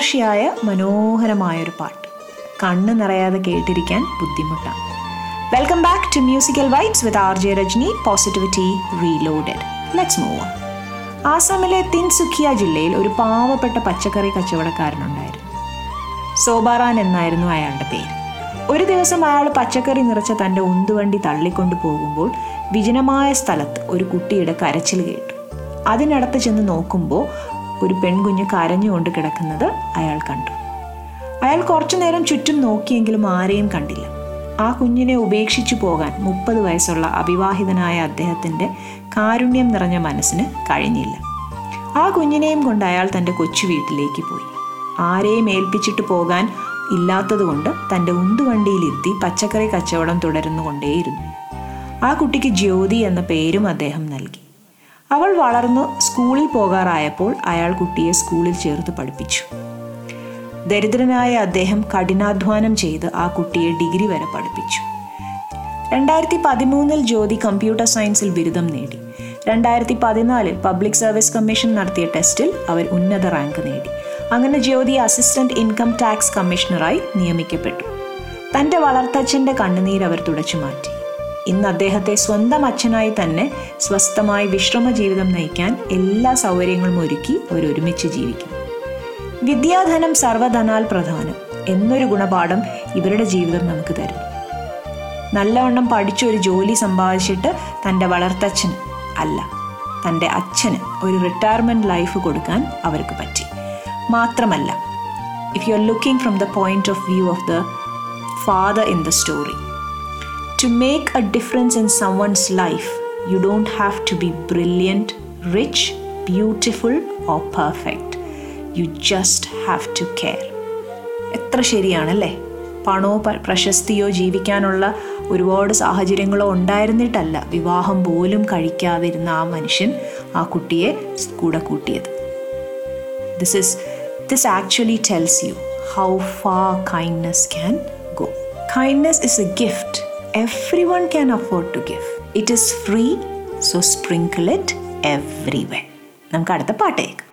ഹൃദയസ്പർശിയായ മനോഹരമായൊരു പാട്ട്. കണ്ണ് നിറയാതെ കേട്ടിരിക്കാൻ ബുദ്ധിമുട്ടാണ് welcome back to musical vibes with R J Rajni positivity reloaded let's move ആസാമിലെ തിൻസുഖിയ ജില്ലയിൽ ഒരു പാവപ്പെട്ട പച്ചക്കറി കച്ചവടക്കാരനുണ്ടായിരുന്നു. സോബാറാൻ എന്നായിരുന്നു അയാളുടെ പേര്. ഒരു ദിവസം അയാൾ പച്ചക്കറി നിറച്ച തന്റെ ഉന്തുവണ്ടി തള്ളിക്കൊണ്ടു പോകുമ്പോൾ വിജനമായ സ്ഥലത്ത് ഒരു കുട്ടിയുടെ കരച്ചിൽ കേട്ടു. അതിനടുത്ത് ചെന്ന് നോക്കുമ്പോൾ ഒരു പെൺകുഞ്ഞ് കരഞ്ഞുകൊണ്ട് കിടക്കുന്നത് അയാൾ കണ്ടു. അയാൾ കുറച്ചു നേരം ചുറ്റും നോക്കിയെങ്കിലും ആരെയും കണ്ടില്ല. ആ കുഞ്ഞിനെ ഉപേക്ഷിച്ചു പോകാൻ മുപ്പത് വയസ്സുള്ള അവിവാഹിതനായ അദ്ദേഹത്തിന്റെ കാരുണ്യം നിറഞ്ഞ മനസ്സിന് കഴിഞ്ഞില്ല. ആ കുഞ്ഞിനെയും കൊണ്ട് അയാൾ തന്റെ കൊച്ചു വീട്ടിലേക്ക് പോയി. ആരെയും ഏൽപ്പിച്ചിട്ട് പോകാൻ ഇല്ലാത്തതുകൊണ്ട് തന്റെ ഉന്തുവണ്ടിയിലെത്തി പച്ചക്കറി കച്ചവടം തുടരുന്നുകൊണ്ടേയിരുന്നു. ആ കുട്ടിക്ക് ജ്യോതി എന്ന പേരും അദ്ദേഹം നൽകി. അവൾ വളർന്നു സ്കൂളിൽ പോകാറായപ്പോൾ അയാൾ കുട്ടിയെ സ്കൂളിൽ ചേർത്ത് പഠിപ്പിച്ചു. ദരിദ്രനായ അദ്ദേഹം കഠിനാധ്വാനം ചെയ്ത് ആ കുട്ടിയെ ഡിഗ്രി വരെ പഠിപ്പിച്ചു. രണ്ടായിരത്തി പതിമൂന്നിൽ ജ്യോതി കമ്പ്യൂട്ടർ സയൻസിൽ ബിരുദം നേടി. രണ്ടായിരത്തി പതിനാലിൽ പബ്ലിക് സർവീസ് കമ്മീഷൻ നടത്തിയ ടെസ്റ്റിൽ അവർ ഉന്നത റാങ്ക് നേടി. അങ്ങനെ ജ്യോതി അസിസ്റ്റന്റ് ഇൻകം ടാക്സ് കമ്മീഷണറായി നിയമിക്കപ്പെട്ടു. തന്റെ വളർത്തച്ഛന്റെ കണ്ണുനീർ അവർ തുടച്ചു മാറ്റി. ഇന്ന് അദ്ദേഹത്തെ സ്വന്തം അച്ഛനായി തന്നെ സ്വസ്ഥമായി വിശ്രമ ജീവിതം നയിക്കാൻ എല്ലാ സൗകര്യങ്ങളും ഒരുക്കി അവർ ജീവിക്കും. വിദ്യാധനം സർവധനാൽ പ്രധാനം എന്നൊരു ഗുണപാഠം ഇവരുടെ ജീവിതം നമുക്ക് തരുന്നു നല്ലവണ്ണം പഠിച്ചൊരു ജോലി സമ്പാദിച്ചിട്ട് തന്റെ വളർത്തച്ഛന് അല്ല തന്റെ അച്ഛന് ഒരു റിട്ടയർമെന്റ് ലൈഫ് കൊടുക്കാൻ അവർക്ക് പറ്റി. മാത്രമല്ല if you are looking from the point of view of the father in the story To make a difference in someone's life, you don't have to be brilliant, rich, beautiful, or perfect. You just have to care. എത്ര ശരിയാണല്ലേ പണമോ പ- പ്രശസ്തിയോ ജീവിക്കാനുള്ള ഒരുപാട് സാഹചര്യങ്ങളോ ഉണ്ടായിരുന്നിട്ടല്ല വിവാഹം പോലും കഴിക്കാതിരുന്ന ആ മനുഷ്യൻ ആ കുട്ടിയെ കൂടെ കൂട്ടിയത് this is this actually tells you how far kindness can go. Kindness is a gift everyone can afford to give. It is free, so sprinkle it everywhere. നമുക്ക് അടുത്ത പാട്ട് കേൾക്കാം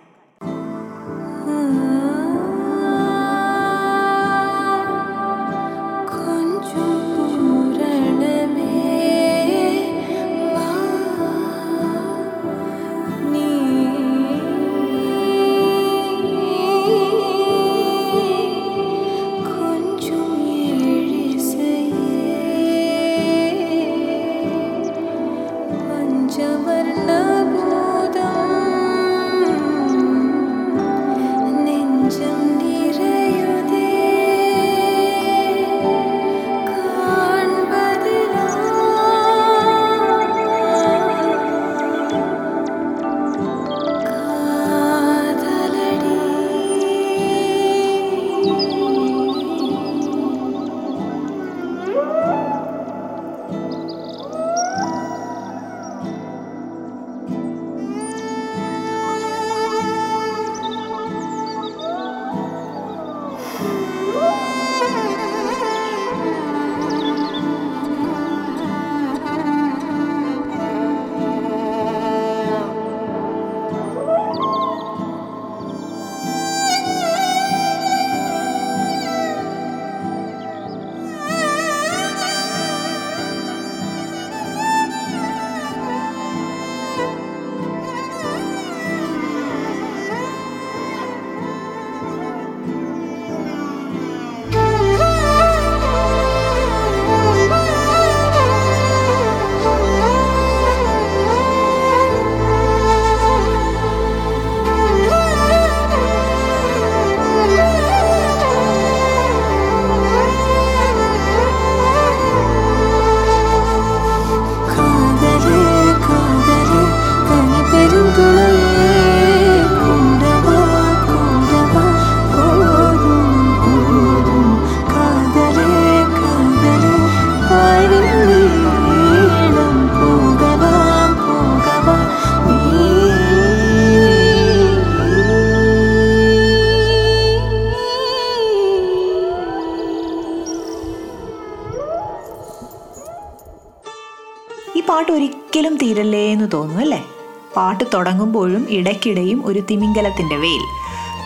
തുടങ്ങുമ്പോഴും ഇടയ്ക്കിടെയും ഒരു തിമിംഗലത്തിന്റെ വെയിൽ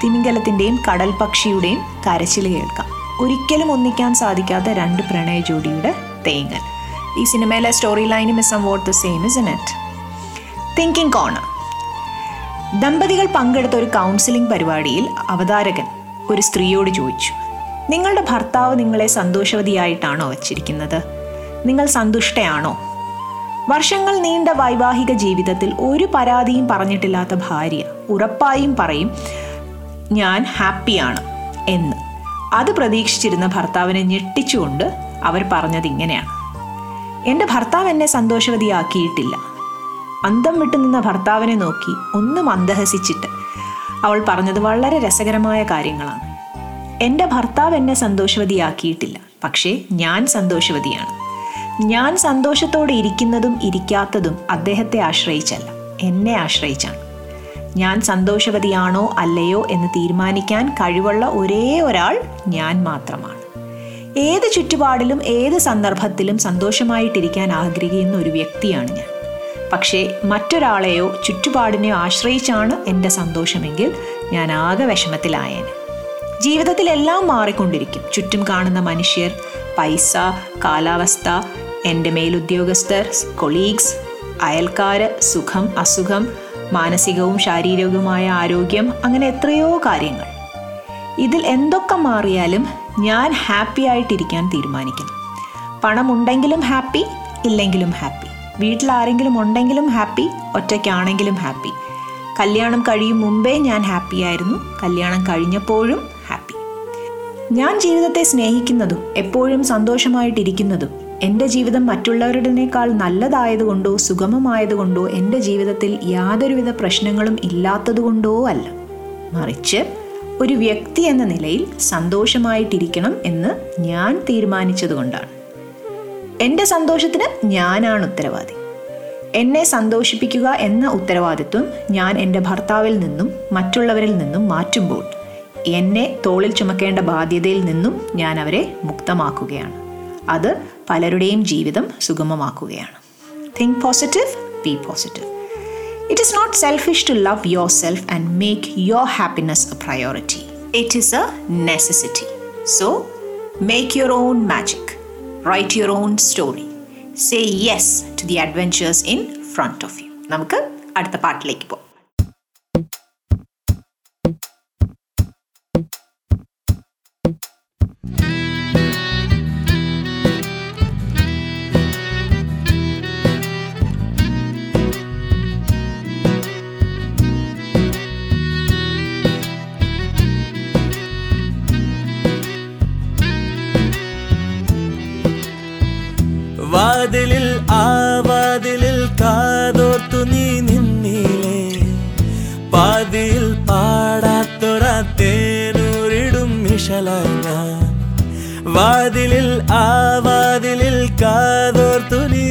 തിമിംഗലത്തിന്റെയും കടൽ പക്ഷിയുടെയും കരച്ചിൽ കേൾക്കാം. ഒരിക്കലും ഒന്നിക്കാൻ സാധിക്കാത്ത രണ്ട് പ്രണയ ജോഡിയുടെ തേങ്ങൽ. ഈ സിനിമയിലെ സ്റ്റോറി ലൈനും is somewhat the same is in it thinking Connor ദമ്പതികൾ പങ്കെടുത്ത ഒരു കൗൺസിലിംഗ് പരിപാടിയിൽ അവതാരകൻ ഒരു സ്ത്രീയോട് ചോദിച്ചു നിങ്ങളുടെ ഭർത്താവ് നിങ്ങളെ സന്തോഷവതിയായിട്ടാണോ വച്ചിരിക്കുന്നത്? നിങ്ങൾ സന്തുഷ്ടയാണോ? വർഷങ്ങൾ നീണ്ട വൈവാഹിക ജീവിതത്തിൽ ഒരു പരാതിയും പറഞ്ഞിട്ടില്ലാത്ത ഭാര്യ ഉറപ്പായും പറയും ഞാൻ ഹാപ്പിയാണ് എന്ന്. അത് പ്രതീക്ഷിച്ചിരുന്ന ഭർത്താവിനെ ഞെട്ടിച്ചുകൊണ്ട് അവർ പറഞ്ഞത് ഇങ്ങനെയാണ്. എന്റെ ഭർത്താവ് എന്നെ സന്തോഷവതിയാക്കിയിട്ടില്ല. അന്തം വിട്ടു നിന്ന ഭർത്താവിനെ നോക്കി ഒന്ന് മന്ദഹസിച്ചിട്ട് അവൾ പറഞ്ഞത് വളരെ രസകരമായ കാര്യങ്ങളാണ്. എന്റെ ഭർത്താവ് എന്നെ സന്തോഷവതിയാക്കിയിട്ടില്ല പക്ഷേ ഞാൻ സന്തോഷവതിയാണ്. ഞാൻ സന്തോഷത്തോടെ ഇരിക്കുന്നതും ഇരിക്കാത്തതും അദ്ദേഹത്തെ ആശ്രയിച്ചല്ല എന്നെ ആശ്രയിച്ചാണ്. ഞാൻ സന്തോഷവതിയാണോ അല്ലയോ എന്ന് തീരുമാനിക്കാൻ കഴിവുള്ള ഒരേ ഒരാൾ ഞാൻ മാത്രമാണ്. ഏത് ചുറ്റുപാടിലും ഏത് സന്ദർഭത്തിലും സന്തോഷമായിട്ടിരിക്കാൻ ആഗ്രഹിക്കുന്ന ഒരു വ്യക്തിയാണ് ഞാൻ. പക്ഷേ മറ്റൊരാളെയോ ചുറ്റുപാടിനെയോ ആശ്രയിച്ചാണ് എന്റെ സന്തോഷമെങ്കിൽ ഞാൻ ആകെ വിഷമത്തിലായേനെ. ജീവിതത്തിലെല്ലാം മാറിക്കൊണ്ടിരിക്കും. ചുറ്റും കാണുന്ന മനുഷ്യർ പൈസ കാലാവസ്ഥ എന്റെ മേലുദ്യോഗസ്ഥർ കൊളീഗ്സ് അയൽക്കാർ സുഖം അസുഖം മാനസികവും ശാരീരികവുമായ ആരോഗ്യം അങ്ങനെ എത്രയോ കാര്യങ്ങൾ. ഇതിൽ എന്തൊക്കെ മാറിയാലും ഞാൻ ഹാപ്പി ആയിട്ടിരിക്കാൻ തീരുമാനിക്കണം പണമുണ്ടെങ്കിലും ഹാപ്പി ഇല്ലെങ്കിലും ഹാപ്പി. വീട്ടിൽ ആരെങ്കിലും ഉണ്ടെങ്കിലും ഹാപ്പി ഒറ്റയ്ക്കാണെങ്കിലും ഹാപ്പി. കല്യാണം കഴിയും മുമ്പേ ഞാൻ ഹാപ്പി ആയിരുന്നു. കല്യാണം കഴിഞ്ഞപ്പോഴും ഹാപ്പി. ഞാൻ ജീവിതത്തെ സ്നേഹിക്കുന്നതും എപ്പോഴും സന്തോഷമായിട്ടിരിക്കുന്നതും എന്റെ ജീവിതം മറ്റുള്ളവരുടേക്കാൾ നല്ലതായതുകൊണ്ടോ സുഗമമായതുകൊണ്ടോ എന്റെ ജീവിതത്തിൽ യാതൊരുവിധ പ്രശ്നങ്ങളും ഇല്ലാത്തതുകൊണ്ടോ അല്ല. മറിച്ച് ഒരു വ്യക്തി എന്ന നിലയിൽ സന്തോഷമായിട്ടിരിക്കണം എന്ന് ഞാൻ തീരുമാനിച്ചതുകൊണ്ടാണ്. എന്റെ സന്തോഷത്തിന് ഞാനാണ് ഉത്തരവാദി. എന്നെ സന്തോഷിപ്പിക്കുക എന്ന ഉത്തരവാദിത്വം ഞാൻ എന്റെ ഭർത്താവിൽ നിന്നും മറ്റുള്ളവരിൽ നിന്നും മാറ്റുമ്പോൾ എന്നെ തോളിൽ ചുമക്കേണ്ട ബാധ്യതയിൽ നിന്നും ഞാൻ അവരെ മുക്തമാക്കുകയാണ്. അത് പലരുടെയും ജീവിതം സുഗമമാക്കുകയാണ്. Think positive be positive it is not selfish to love yourself and make your happiness a priority it is a necessity so make your own magic write your own story say yes to the adventures in front of you നമുക്ക് അടുത്ത പാട്ടിലേക്ക് പോകാം. വാതിലിൽ ആ വാതിലിൽ കാതോർത്തു നീ നിന്നിലേ പാതിയിൽ പാടാത്തൊട തേനൂരിടും മിഷലങ്ങ. വാതിലിൽ ആ വാതിലിൽ കാതോർത്തു നീ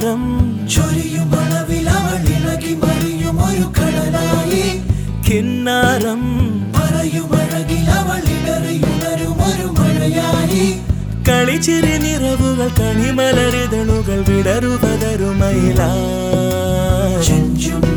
പുന്നാരം ചൊരിയും അളവിൽ ഇളകി മറിയും ഒരു കടലായി. കിന്നാരം. പറയും അഴകിൽ അവൾ ഇടറിയുണരും ഒരു മഴയായി. കളിച്ചിരി നിറവുകൾ കണിമലരിതളുകൾ വിടരുപതരുമയിലും. ചെഞ്ചുണ്ടിൽ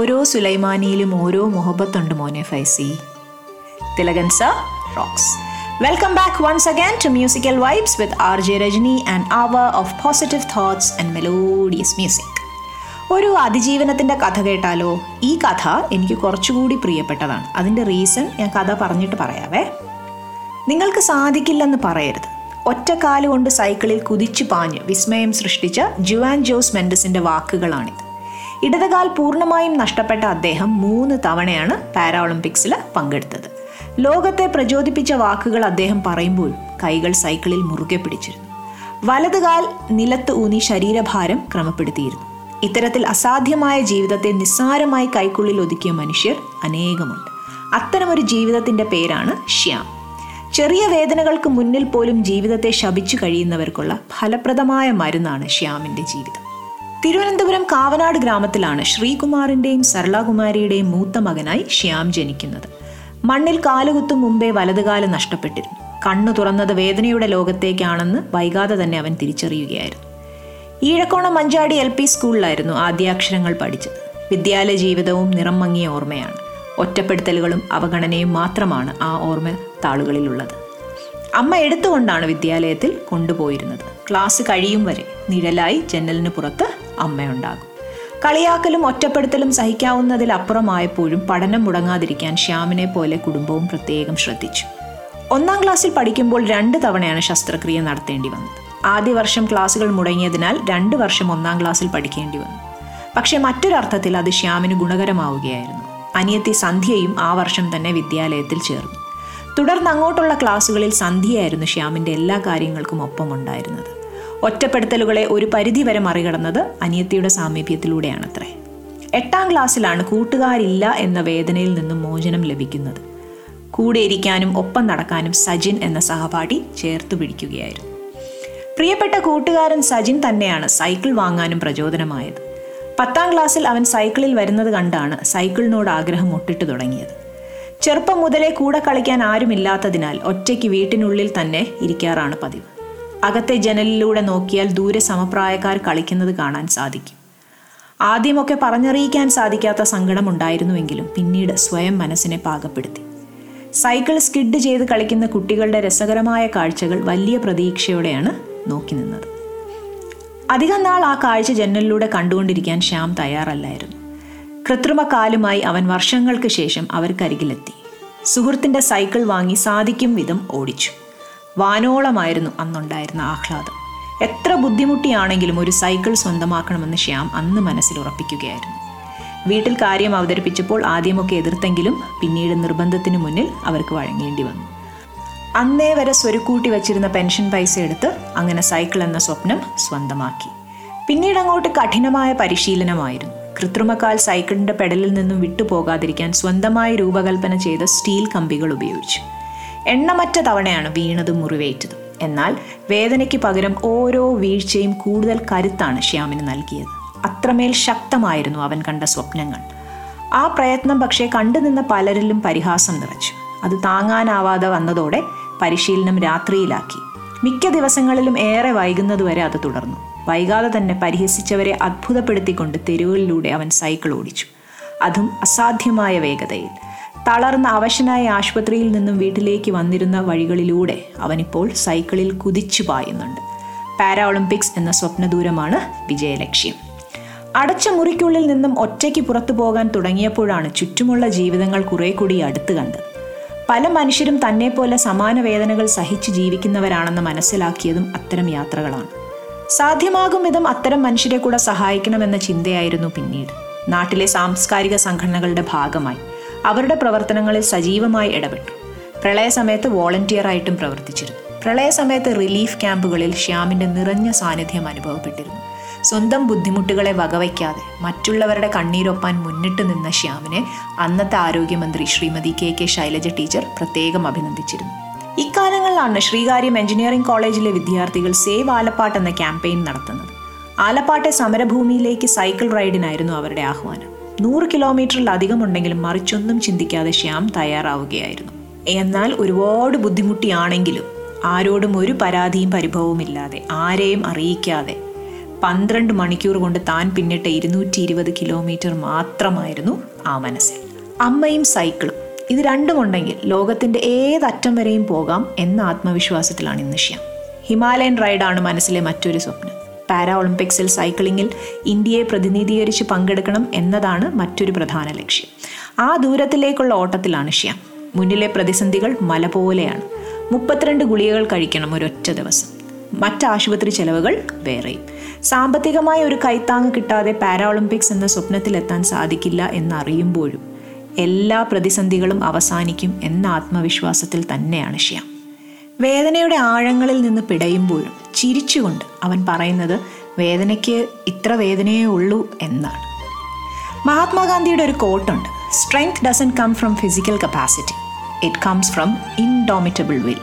ഓരോ സുലൈമാനിയിലും ഓരോ മുഹബത്തുണ്ട് മോനെ Faizi. Thilakan sir rocks welcome back once again to musical vibes with R J Rajni and hour of positive thoughts and melodious music ഒരു അതിജീവനത്തിന്റെ കഥ കേട്ടാലോ? ഈ കഥ എനിക്ക് കുറച്ചുകൂടി പ്രിയപ്പെട്ടതാണ്. അതിന്റെ റീസൺ ഞാൻ കഥ പറഞ്ഞിട്ട് പറയാവേ. നിങ്ങൾക്ക് സാധിക്കില്ലെന്ന് പറയരുത്. ഒറ്റക്കാലുകൊണ്ട് സൈക്കിളിൽ കുതിച്ചു പാഞ്ഞ് വിസ്മയം സൃഷ്ടിച്ച ജുവാൻ ജോസ് മെൻഡസിന്റെ വാക്കുകളാണിത്. ഇടതുകാൽ പൂർണമായും നഷ്ടപ്പെട്ട അദ്ദേഹം മൂന്ന് തവണയാണ് പാരാ ഒളിമ്പിക്സിൽ പങ്കെടുത്തത്. ലോകത്തെ പ്രചോദിപ്പിച്ച വാക്കുകൾ അദ്ദേഹം പറയുമ്പോൾ കൈകൾ സൈക്കിളിൽ മുറുകെ പിടിച്ചിരുന്നു. വലതുകാൽ നിലത്ത് ഊന്നി ശരീരഭാരം ക്രമപ്പെടുത്തിയിരുന്നു. ഇത്തരത്തിൽ അസാധ്യമായ ജീവിതത്തെ നിസ്സാരമായി കൈക്കുള്ളിൽ ഒതുക്കിയ മനുഷ്യർ അനേകമുണ്ട്. അത്തരമൊരു ജീവിതത്തിന്റെ പേരാണ് ശ്യാം. ചെറിയ വേദനകൾക്ക് മുന്നിൽ പോലും ജീവിതത്തെ ശപിച്ചു കഴിയുന്നവർക്കുള്ള ഫലപ്രദമായ മരുന്നാണ് ശ്യാമിന്റെ ജീവിതം. തിരുവനന്തപുരം കാവനാട് ഗ്രാമത്തിലാണ് ശ്രീകുമാറിന്റെയും സരളകുമാരിയുടെയും മൂത്ത മകനായി ശ്യാം ജനിക്കുന്നത്. മണ്ണിൽ കാലുകുത്തും മുമ്പേ വലതുകാൽ നഷ്ടപ്പെട്ടിരുന്നു. കണ്ണു തുറന്നത് വേദനയുടെ ലോകത്തേക്കാണെന്ന് വൈകാതെ തന്നെ അവൻ തിരിച്ചറിയുകയായിരുന്നു. ഈഴക്കോണം മഞ്ചാടി എൽ പി സ്കൂളിലായിരുന്നു ആദ്യാക്ഷരങ്ങൾ പഠിച്ചത്. വിദ്യാലയ ജീവിതവും നിറം മങ്ങിയ ഓർമ്മയാണ്. ഒറ്റപ്പെടുത്തലുകളും അവഗണനയും മാത്രമാണ് ആ ഓർമ്മ താളുകളിലുള്ളത്. അമ്മ എടുത്തുകൊണ്ടാണ് വിദ്യാലയത്തിൽ കൊണ്ടുപോയിരുന്നത്. ക്ലാസ് കഴിയും വരെ നിഴലായി ജനലിന് പുറത്ത് അമ്മയുണ്ടാകും. കളിയാക്കലും ഒറ്റപ്പെടുത്തലും സഹിക്കാവുന്നതിലപ്പുറമായപ്പോഴും പഠനം മുടങ്ങാതിരിക്കാൻ ശ്യാമിനെ പോലെ കുടുംബവും പ്രത്യേകം ശ്രദ്ധിച്ചു. ഒന്നാം ക്ലാസ്സിൽ പഠിക്കുമ്പോൾ രണ്ട് തവണയാണ് ശസ്ത്രക്രിയ നടത്തേണ്ടി വന്നത്. ആദ്യ വർഷം ക്ലാസ്സുകൾ മുടങ്ങിയതിനാൽ രണ്ട് വർഷം ഒന്നാം ക്ലാസ്സിൽ പഠിക്കേണ്ടി വന്നു. പക്ഷേ മറ്റൊരർത്ഥത്തിൽ അത് ശ്യാമിന് ഗുണകരമാവുകയായിരുന്നു. അനിയത്തി സന്ധ്യയും ആ വർഷം തന്നെ വിദ്യാലയത്തിൽ ചേർന്നു. തുടർന്ന് അങ്ങോട്ടുള്ള ക്ലാസ്സുകളിൽ സന്ധ്യയായിരുന്നു ശ്യാമിന്റെ എല്ലാ കാര്യങ്ങൾക്കും ഒപ്പമുണ്ടായിരുന്നത്. ഒറ്റപ്പെടുത്തലുകളെ ഒരു പരിധിവരെ മറികടന്നത് അനിയത്തിയുടെ സാമീപ്യത്തിലൂടെയാണത്രേ. എട്ടാം ക്ലാസ്സിലാണ് കൂട്ടുകാരില്ല എന്ന വേദനയിൽ നിന്നും മോചനം ലഭിക്കുന്നത്. കൂടെ ഇരിക്കാനും ഒപ്പം നടക്കാനും സജിൻ എന്ന സഹപാഠി ചേർത്ത് പിടിക്കുകയായിരുന്നു. പ്രിയപ്പെട്ട കൂട്ടുകാരൻ സജിൻ തന്നെയാണ് സൈക്കിൾ വാങ്ങാനും പ്രചോദനമായത്. പത്താം ക്ലാസ്സിൽ അവൻ സൈക്കിളിൽ വരുന്നത് കണ്ടാണ് സൈക്കിളിനോട് ആഗ്രഹം ഒട്ടിട്ട് തുടങ്ങിയത്. ചെറുപ്പം മുതലേ കൂടെ കളിക്കാൻ ആരുമില്ലാത്തതിനാൽ ഒറ്റയ്ക്ക് വീട്ടിനുള്ളിൽ തന്നെ ഇരിക്കാറാണ് പതിവ്. അകത്തെ ജനലിലൂടെ നോക്കിയാൽ ദൂരെ സമപ്രായക്കാർ കളിക്കുന്നത് കാണാൻ സാധിക്കും. ആദ്യമൊക്കെ പറഞ്ഞറിയിക്കാൻ സാധിക്കാത്ത സങ്കടമുണ്ടായിരുന്നുവെങ്കിലും പിന്നീട് സ്വയം മനസ്സിനെ പാകപ്പെടുത്തി. സൈക്കിൾ സ്കിഡ് ചെയ്ത് കളിക്കുന്ന കുട്ടികളുടെ രസകരമായ കാഴ്ചകൾ വലിയ പ്രതീക്ഷയോടെയാണ് നോക്കി നിന്നത്. അധികം നാൾ ആ കാഴ്ച ജനലിലൂടെ കണ്ടുകൊണ്ടിരിക്കാൻ ശ്യാം തയ്യാറല്ലായിരുന്നു. കൃത്രിമ കാലുമായി അവൻ വർഷങ്ങൾക്ക് ശേഷം അവർക്കരികിലെത്തി. സുഹൃത്തിന്റെ സൈക്കിൾ വാങ്ങി സാധിക്കും വിധം ഓടിച്ചു. വാനോളമായിരുന്നു അന്നുണ്ടായിരുന്ന ആഹ്ലാദം. എത്ര ബുദ്ധിമുട്ടിയാണെങ്കിലും ഒരു സൈക്കിൾ സ്വന്തമാക്കണമെന്ന് ശ്യാം അന്ന് മനസ്സിൽ ഉറപ്പിക്കുകയായിരുന്നു. വീട്ടിൽ കാര്യം അവതരിപ്പിച്ചപ്പോൾ ആദ്യമൊക്കെ എതിർത്തെങ്കിലും പിന്നീട് നിർബന്ധത്തിന് മുന്നിൽ അവർക്ക് വഴങ്ങേണ്ടി വന്നു. അന്നേ വരെ സ്വരുക്കൂട്ടി വച്ചിരുന്ന പെൻഷൻ പൈസ എടുത്ത് അങ്ങനെ സൈക്കിൾ എന്ന സ്വപ്നം സ്വന്തമാക്കി. പിന്നീട് അങ്ങോട്ട് കഠിനമായ പരിശീലനമായിരുന്നു. കൃത്രിമക്കാൽ സൈക്കിളിന്റെ പെഡലിൽ നിന്നും വിട്ടുപോകാതിരിക്കാൻ സ്വന്തമായി രൂപകൽപ്പന ചെയ്ത സ്റ്റീൽ കമ്പികൾ ഉപയോഗിച്ചു. എണ്ണമറ്റ തവണയാണ് വീണതും മുറിവേറ്റതും. എന്നാൽ വേദനയ്ക്ക് പകരം ഓരോ വീഴ്ചയും കൂടുതൽ കരുത്താണ് ശ്യാമിന് നൽകിയത്. അത്രമേൽ ശക്തമായിരുന്നു അവൻ കണ്ട സ്വപ്നങ്ങൾ. ആ പ്രയത്നം പക്ഷേ കണ്ടുനിന്ന പലരിലും പരിഹാസം നിറച്ചു. അത് താങ്ങാനാവാതെ വന്നതോടെ പരിശീലനം രാത്രിയിലാക്കി. മിക്ക ദിവസങ്ങളിലും ഏറെ വൈകുന്നതുവരെ അത് തുടർന്നു. വൈകാതെ തന്നെ പരിഹസിച്ചവരെ അത്ഭുതപ്പെടുത്തിക്കൊണ്ട് തെരുവുകളിലൂടെ അവൻ സൈക്കിൾ ഓടിച്ചു. അതും അസാധ്യമായ വേഗതയിൽ. തളർന്ന അവശനായ ആശുപത്രിയിൽ നിന്നും വീട്ടിലേക്ക് വന്നിരുന്ന വഴികളിലൂടെ അവനിപ്പോൾ സൈക്കിളിൽ കുതിച്ചു പായുന്നുണ്ട്. പാരാ ഒളിമ്പിക്സ് എന്ന സ്വപ്നദൂരമാണ് വിജയലക്ഷ്യം. അടച്ച മുറിക്കുള്ളിൽ നിന്നും ഒറ്റയ്ക്ക് പുറത്തു പോകാൻ തുടങ്ങിയപ്പോഴാണ് ചുറ്റുമുള്ള ജീവിതങ്ങൾ കുറെ കൂടി അടുത്ത് കണ്ടത്. പല മനുഷ്യരും തന്നെപ്പോലെ പോലെ സമാന വേദനകൾ സഹിച്ച് ജീവിക്കുന്നവരാണെന്ന് മനസ്സിലാക്കിയതും അത്തരം യാത്രകളാണ്. സാധ്യമാകും വിധം അത്തരം മനുഷ്യരെ കൂടെ സഹായിക്കണമെന്ന ചിന്തയായിരുന്നു പിന്നീട്. നാട്ടിലെ സാംസ്കാരിക സംഘടനകളുടെ ഭാഗമായി അവരുടെ പ്രവർത്തനങ്ങളിൽ സജീവമായി ഇടപെട്ടു. പ്രളയ പ്രളയസമയത്ത് വോളണ്ടിയറായിട്ടും പ്രവർത്തിച്ചിരുന്നു. പ്രളയസമയത്ത് റിലീഫ് ക്യാമ്പുകളിൽ ശ്യാമിന്റെ നിറഞ്ഞ സാന്നിധ്യം അനുഭവപ്പെട്ടിരുന്നു. സ്വന്തം ബുദ്ധിമുട്ടുകളെ വകവയ്ക്കാതെ മറ്റുള്ളവരുടെ കണ്ണീരൊപ്പാൻ മുന്നിട്ട് നിന്ന ശ്യാമിനെ അന്നത്തെ ആരോഗ്യമന്ത്രി Shrimati K K Shailaja teacher പ്രത്യേകം അഭിനന്ദിച്ചിരുന്നു. ഇക്കാലങ്ങളിലാണ് ശ്രീകാര്യം എഞ്ചിനീയറിംഗ് കോളേജിലെ വിദ്യാർത്ഥികൾ സേവ് ആലപ്പാട്ട് എന്ന ക്യാമ്പയിൻ നടത്തുന്നത്. ആലപ്പാട്ടെ സമരഭൂമിയിലേക്ക് സൈക്കിൾ റൈഡിനായിരുന്നു അവരുടെ ആഹ്വാനം. നൂറ് കിലോമീറ്ററിലധികം ഉണ്ടെങ്കിലും മറിച്ചൊന്നും ചിന്തിക്കാതെ ശ്യാം തയ്യാറാവുകയായിരുന്നു. എന്നാൽ ഒരുപാട് ബുദ്ധിമുട്ടിയാണെങ്കിലും ആരോടും ഒരു പരാതിയും പരിഭവവുമില്ലാതെ ആരെയും അറിയിക്കാതെ പന്ത്രണ്ട് മണിക്കൂർ കൊണ്ട് താൻ പിന്നിട്ട ഇരുന്നൂറ്റി ഇരുപത് കിലോമീറ്റർ മാത്രമായിരുന്നു ആ മനസ്സിൽ. അമ്മയും സൈക്കിളും ഇത് രണ്ടുമുണ്ടെങ്കിൽ ലോകത്തിന്റെ ഏതറ്റം വരെയും പോകാം എന്ന ആത്മവിശ്വാസത്തിലാണ് ഇന്ന് ശ്യാം ഹിമാലയൻ റൈഡാണ് മനസ്സിലെ മറ്റൊരു സ്വപ്നം. പാരാ ഒളിമ്പിക്സിൽ സൈക്ലിങ്ങിൽ ഇന്ത്യയെ പ്രതിനിധീകരിച്ച് പങ്കെടുക്കണം എന്നതാണ് മറ്റൊരു പ്രധാന ലക്ഷ്യം. ആ ദൂരത്തിലേക്കുള്ള ഓട്ടത്തിലാണ് ശ്യാം മുന്നിലെ പ്രതിസന്ധികൾ മല പോലെയാണ്. മുപ്പത്തിരണ്ട് ഗുളികകൾ കഴിക്കണം ഒരൊറ്റ ദിവസം. മറ്റ് ആശുപത്രി ചെലവുകൾ വേറെയും. സാമ്പത്തികമായ ഒരു കൈത്താങ് കിട്ടാതെ പാരാ ഒളിമ്പിക്സ് എന്ന സ്വപ്നത്തിലെത്താൻ സാധിക്കില്ല എന്നറിയുമ്പോഴും എല്ലാ പ്രതിസന്ധികളും അവസാനിക്കും എന്ന ആത്മവിശ്വാസത്തിൽ തന്നെയാണ് ശ്യാം വേദനയുടെ ആഴങ്ങളിൽ നിന്ന് പിടയുമ്പോഴും ചിരിച്ചുകൊണ്ട് അവൻ പറയുന്നത് വേദനയ്ക്ക് ഇത്ര വേദനയേ ഉള്ളൂ എന്നാണ്. മഹാത്മാഗാന്ധിയുടെ ഒരു കോട്ടുണ്ട് strength doesn't come from physical capacity it comes from indomitable will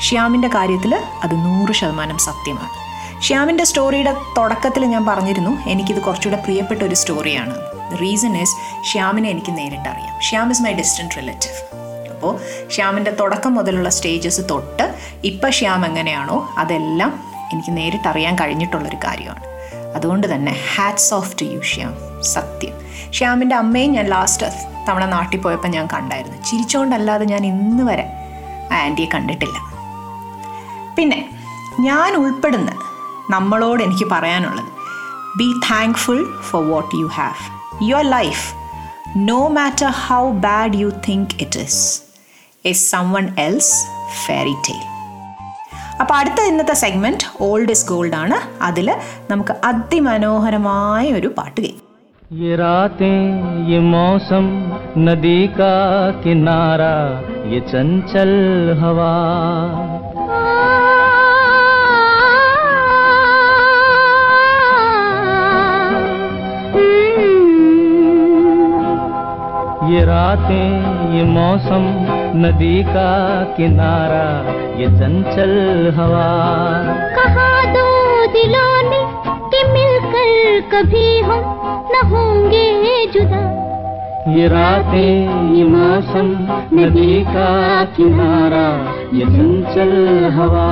ശ്യാമിന്റെ കാര്യത്തിൽ അത് നൂറ് ശതമാനം സത്യമാണ്. ശ്യാമിന്റെ സ്റ്റോറിയുടെ തുടക്കത്തിൽ ഞാൻ പറഞ്ഞിരുന്നു എനിക്കിത് കുറച്ചുകൂടെ പ്രിയപ്പെട്ട ഒരു സ്റ്റോറിയാണ് റീസൺ ഈസ് ശ്യാമിനെ എനിക്ക് നേരിട്ട് അറിയാം. Shyam is my distant relative അപ്പോൾ ശ്യാമിന്റെ തുടക്കം മുതലുള്ള സ്റ്റേജസ് തൊട്ട് ഇപ്പം ശ്യാം എങ്ങനെയാണോ അതെല്ലാം എനിക്ക് നേരിട്ട് അറിയാൻ കഴിഞ്ഞിട്ടുള്ളൊരു കാര്യമാണ്. അതുകൊണ്ട് തന്നെ hats off to you Shyam. സത്യം. ശ്യാമിന്റെ അമ്മയും ഞാൻ ലാസ്റ്റ് തവണ നാട്ടിൽ പോയപ്പോൾ ഞാൻ കണ്ടായിരുന്നു. ചിരിച്ചുകൊണ്ടല്ലാതെ ഞാൻ ഇന്ന് വരെ ആന്റിയെ കണ്ടിട്ടില്ല. പിന്നെ ഞാൻ ഉൾപ്പെടുന്ന നമ്മളോട് എനിക്ക് പറയാനുള്ളത് be thankful for what you have your life no matter how bad you think it is is someone else fairy tale അപ്പോൾ അടുത്ത ഇന്നത്തെ സെഗ്മെൻറ്റ് ഓൾഡ് ഇസ് ഗോൾഡ് ആണ് അതിൽ നമുക്ക് അതിമനോഹരമായ ഒരു പാട്ട് കേൾക്കാം ये रातें ये मौसम नदी का किनारा ये चंचल हवा ये रातें ये मौसम नदी का किनारा ये चंचल हवा। कहा दो दिलों ने कि मिलकर कभी हम न होंगे जुदा। ये रातें ये मौसम नदी का किनारा ये चंचल हवा।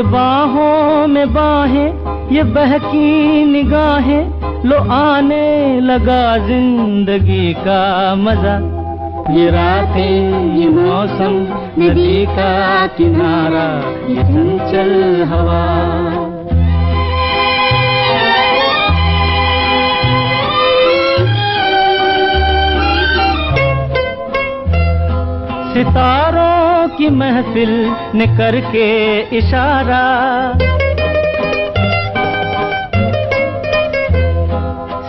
ये बाहों में बाहें, ये बहकी निगाहें, लो आने लगा ज़िंदगी का मज़ा। ये रातें, ये मौसम, नदी का किनारा, ये चंचल हवा। सितारों महफिल ने करके इशारा।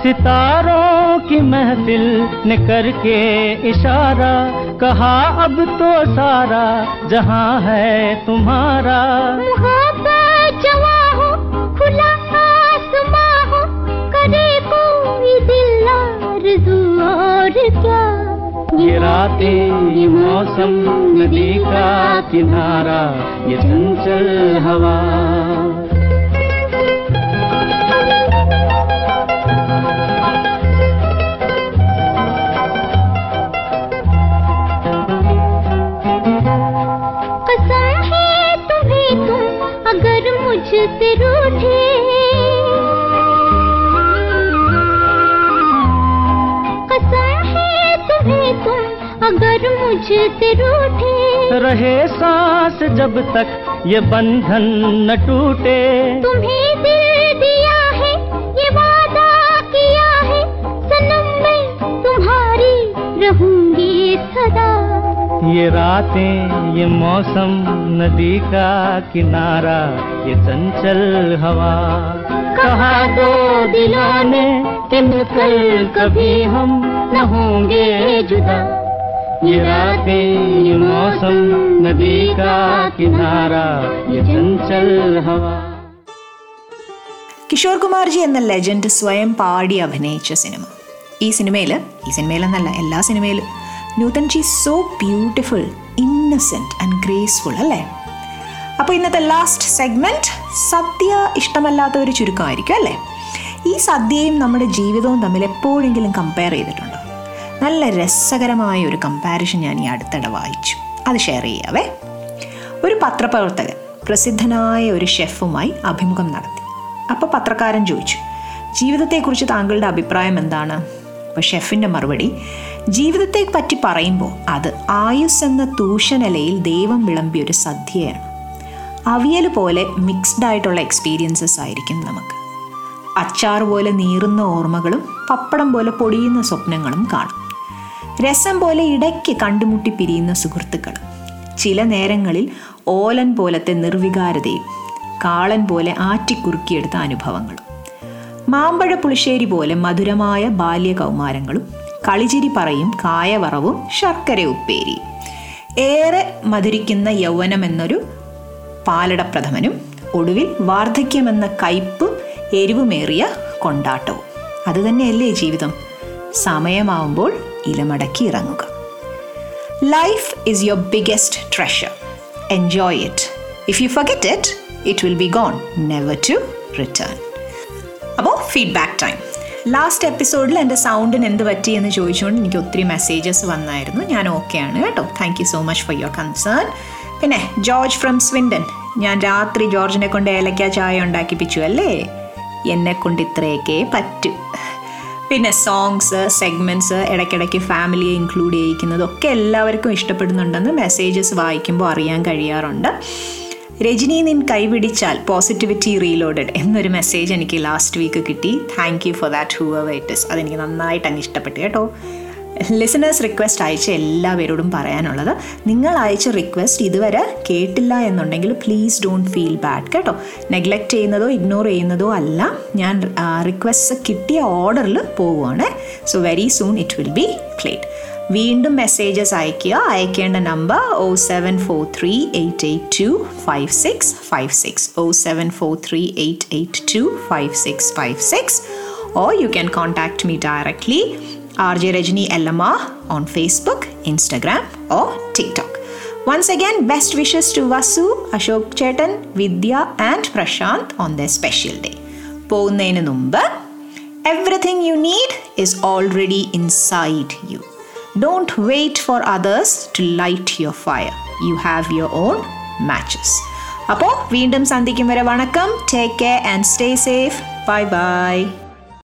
सितारों की महफिल ने करके इशारा। कहा अब तो सारा जहाँ है तुम्हारा। ये रातें ये मौसम नदी का किनारा ये चंचल हवा। अगर मुझसे रूठे रहे सांस जब तक ये बंधन न टूटे। तुम्हें दिल दिया है ये वादा किया है। सनम मैं तुम्हारी रहूँगी सदा। ये रातें ये मौसम नदी का किनारा ये चंचल हवा। कहा दो दिलों ने कि मिलकर कभी हम न होंगे जुदा। ये रातें ये मौसम नदी का किनारा ये चंचल हवा കിഷോർ കുമാർജി എന്ന ലെജൻഡ് സ്വയം പാടി അഭിനയിച്ച സിനിമ ഈ സിനിമയിൽ ഈ സിനിമയിലെന്നല്ല എല്ലാ സിനിമയിലും Nutan ji so beautiful innocent and graceful അല്ലേ അപ്പോൾ ഇന്നത്തെ ലാസ്റ്റ് സെഗ്മെൻറ്റ് സദ്യ ഇഷ്ടമല്ലാത്ത ഒരു ചുരുക്കമായിരിക്കും അല്ലേ ഈ സദ്യയും നമ്മുടെ ജീവിതവും തമ്മിൽ എപ്പോഴെങ്കിലും കമ്പയർ ചെയ്തിട്ടുണ്ടോ നല്ല രസകരമായ ഒരു കമ്പാരിഷൻ ഞാൻ ഈ അടുത്തിടെ വായിച്ചു. അത് ഷെയർ ചെയ്യാവേ. ഒരു പത്രപ്രവർത്തകൻ പ്രസിദ്ധനായ ഒരു ഷെഫുമായി അഭിമുഖം നടത്തി. അപ്പോൾ പത്രക്കാരൻ ചോദിച്ചു ജീവിതത്തെക്കുറിച്ച് താങ്കളുടെ അഭിപ്രായം എന്താണ്? അപ്പോൾ ഷെഫിന്റെ മറുപടി ജീവിതത്തെ പറ്റി പറയുമ്പോൾ അത് ആയുസ് എന്ന തൂഷനിലയിൽ ദൈവം വിളമ്പിയ ഒരു സദ്യയാണ്. അവിയൽ പോലെ മിക്സ്ഡ് ആയിട്ടുള്ള എക്സ്പീരിയൻസസ് ആയിരിക്കും നമുക്ക്. അച്ചാർ പോലെ നീറുന്ന ഓർമ്മകളും പപ്പടം പോലെ പൊടിയുന്ന സ്വപ്നങ്ങളും കാണും. രസം പോലെ ഇടയ്ക്ക് കണ്ടുമുട്ടി പിരിയുന്ന സുഹൃത്തുക്കൾ. ചില നേരങ്ങളിൽ ഓലൻ പോലത്തെ നിർവികാരതയും കാളൻ പോലെ ആറ്റിക്കുറുക്കിയെടുത്ത അനുഭവങ്ങളും. മാമ്പഴ പുളിശ്ശേരി പോലെ മധുരമായ ബാല്യകൗമാരങ്ങളും കളിചിരി പറയും കായവറവും ശർക്കര ഉപ്പേരി. ഏറെ മധുരിക്കുന്ന യൗവനം എന്നൊരു പാലടപ്രഥമനും ഒടുവിൽ വാർദ്ധക്യമെന്ന കയ്പും എരിവുമേറിയ കൊണ്ടാട്ടവും. അതുതന്നെയല്ലേ ജീവിതം. സമയമാവുമ്പോൾ ഇലമടക്കി ഇറങ്ങുക life is your biggest treasure enjoy it if you forget it it will be gone never to return അപ്പോൾ ഫീഡ്ബാക്ക് ടൈം ലാസ്റ്റ് എപ്പിസോഡിൽ എന്റെ സൗണ്ടിന് എന്ത് പറ്റി എന്ന് ചോദിച്ചുകൊണ്ട് എനിക്ക് ഒത്തിരി മെസ്സേജസ് വന്നായിരുന്നു. ഞാൻ ഓക്കെയാണ് കേട്ടോ. Thank you so much for your concern പിന്നെ ജോർജ് ഫ്രം സ്വിൻഡൻ ഞാൻ രാത്രി ജോർജിനെ കൊണ്ട് ഏലക്ക ചായ ഉണ്ടാക്കിപ്പിച്ചു അല്ലേ? എന്നെ കൊണ്ട് ഇത്രയൊക്കെ പറ്റൂ. പിന്നെ സോങ്സ് സെഗ്മെന്റ്സ് ഇടയ്ക്കിടയ്ക്ക് ഫാമിലിയെ ഇൻക്ലൂഡ് ചെയ്യിക്കുന്നതൊക്കെ എല്ലാവർക്കും ഇഷ്ടപ്പെടുന്നുണ്ടെന്ന് മെസ്സേജസ് വായിക്കുമ്പോൾ അറിയാൻ കഴിയാറുണ്ട്. രജനി നിൻ കൈപിടിച്ചാൽ പോസിറ്റിവിറ്റി റീലോഡഡ് എന്നൊരു മെസ്സേജ് എനിക്ക് ലാസ്റ്റ് വീക്ക് കിട്ടി. Thank you for that who our it is അതെനിക്ക് നന്നായിട്ട് അങ്ങ് ഇഷ്ടപ്പെട്ടു കേട്ടോ. ലിസണേഴ്സ് റിക്വസ്റ്റ് അയച്ച എല്ലാവരോടും പറയാനുള്ളത് നിങ്ങൾ അയച്ച റിക്വസ്റ്റ് ഇതുവരെ കേട്ടില്ല എന്നുണ്ടെങ്കിൽ പ്ലീസ് ഡോണ്ട് ഫീൽ ബാഡ് കേട്ടോ. നെഗ്ലക്റ്റ് ചെയ്യുന്നതോ ഇഗ്നോർ ചെയ്യുന്നതോ അല്ല. ഞാൻ റിക്വസ്റ്റ് കിട്ടിയ ഓർഡറിൽ പോവുകയാണ്. So very soon it will be cleared വീണ്ടും മെസ്സേജസ് അയയ്ക്കുക അയക്കേണ്ട number o seven four three eight eight two five six five six o seven four three eight eight two five six five six or you can contact me directly. RJ Rajni LMR on Facebook, Instagram, or TikTok. Once again, best wishes to Vasu, Ashok Chetan, Vidya, and Prashant on their special day. പോകുന്നതിന് മുമ്പ് everything you need is already inside you don't wait for others to light your fire you have your own matches അപ്പോൾ വീണ്ടും സന്ധിക്കും വരെ വണക്കം take care and stay safe bye bye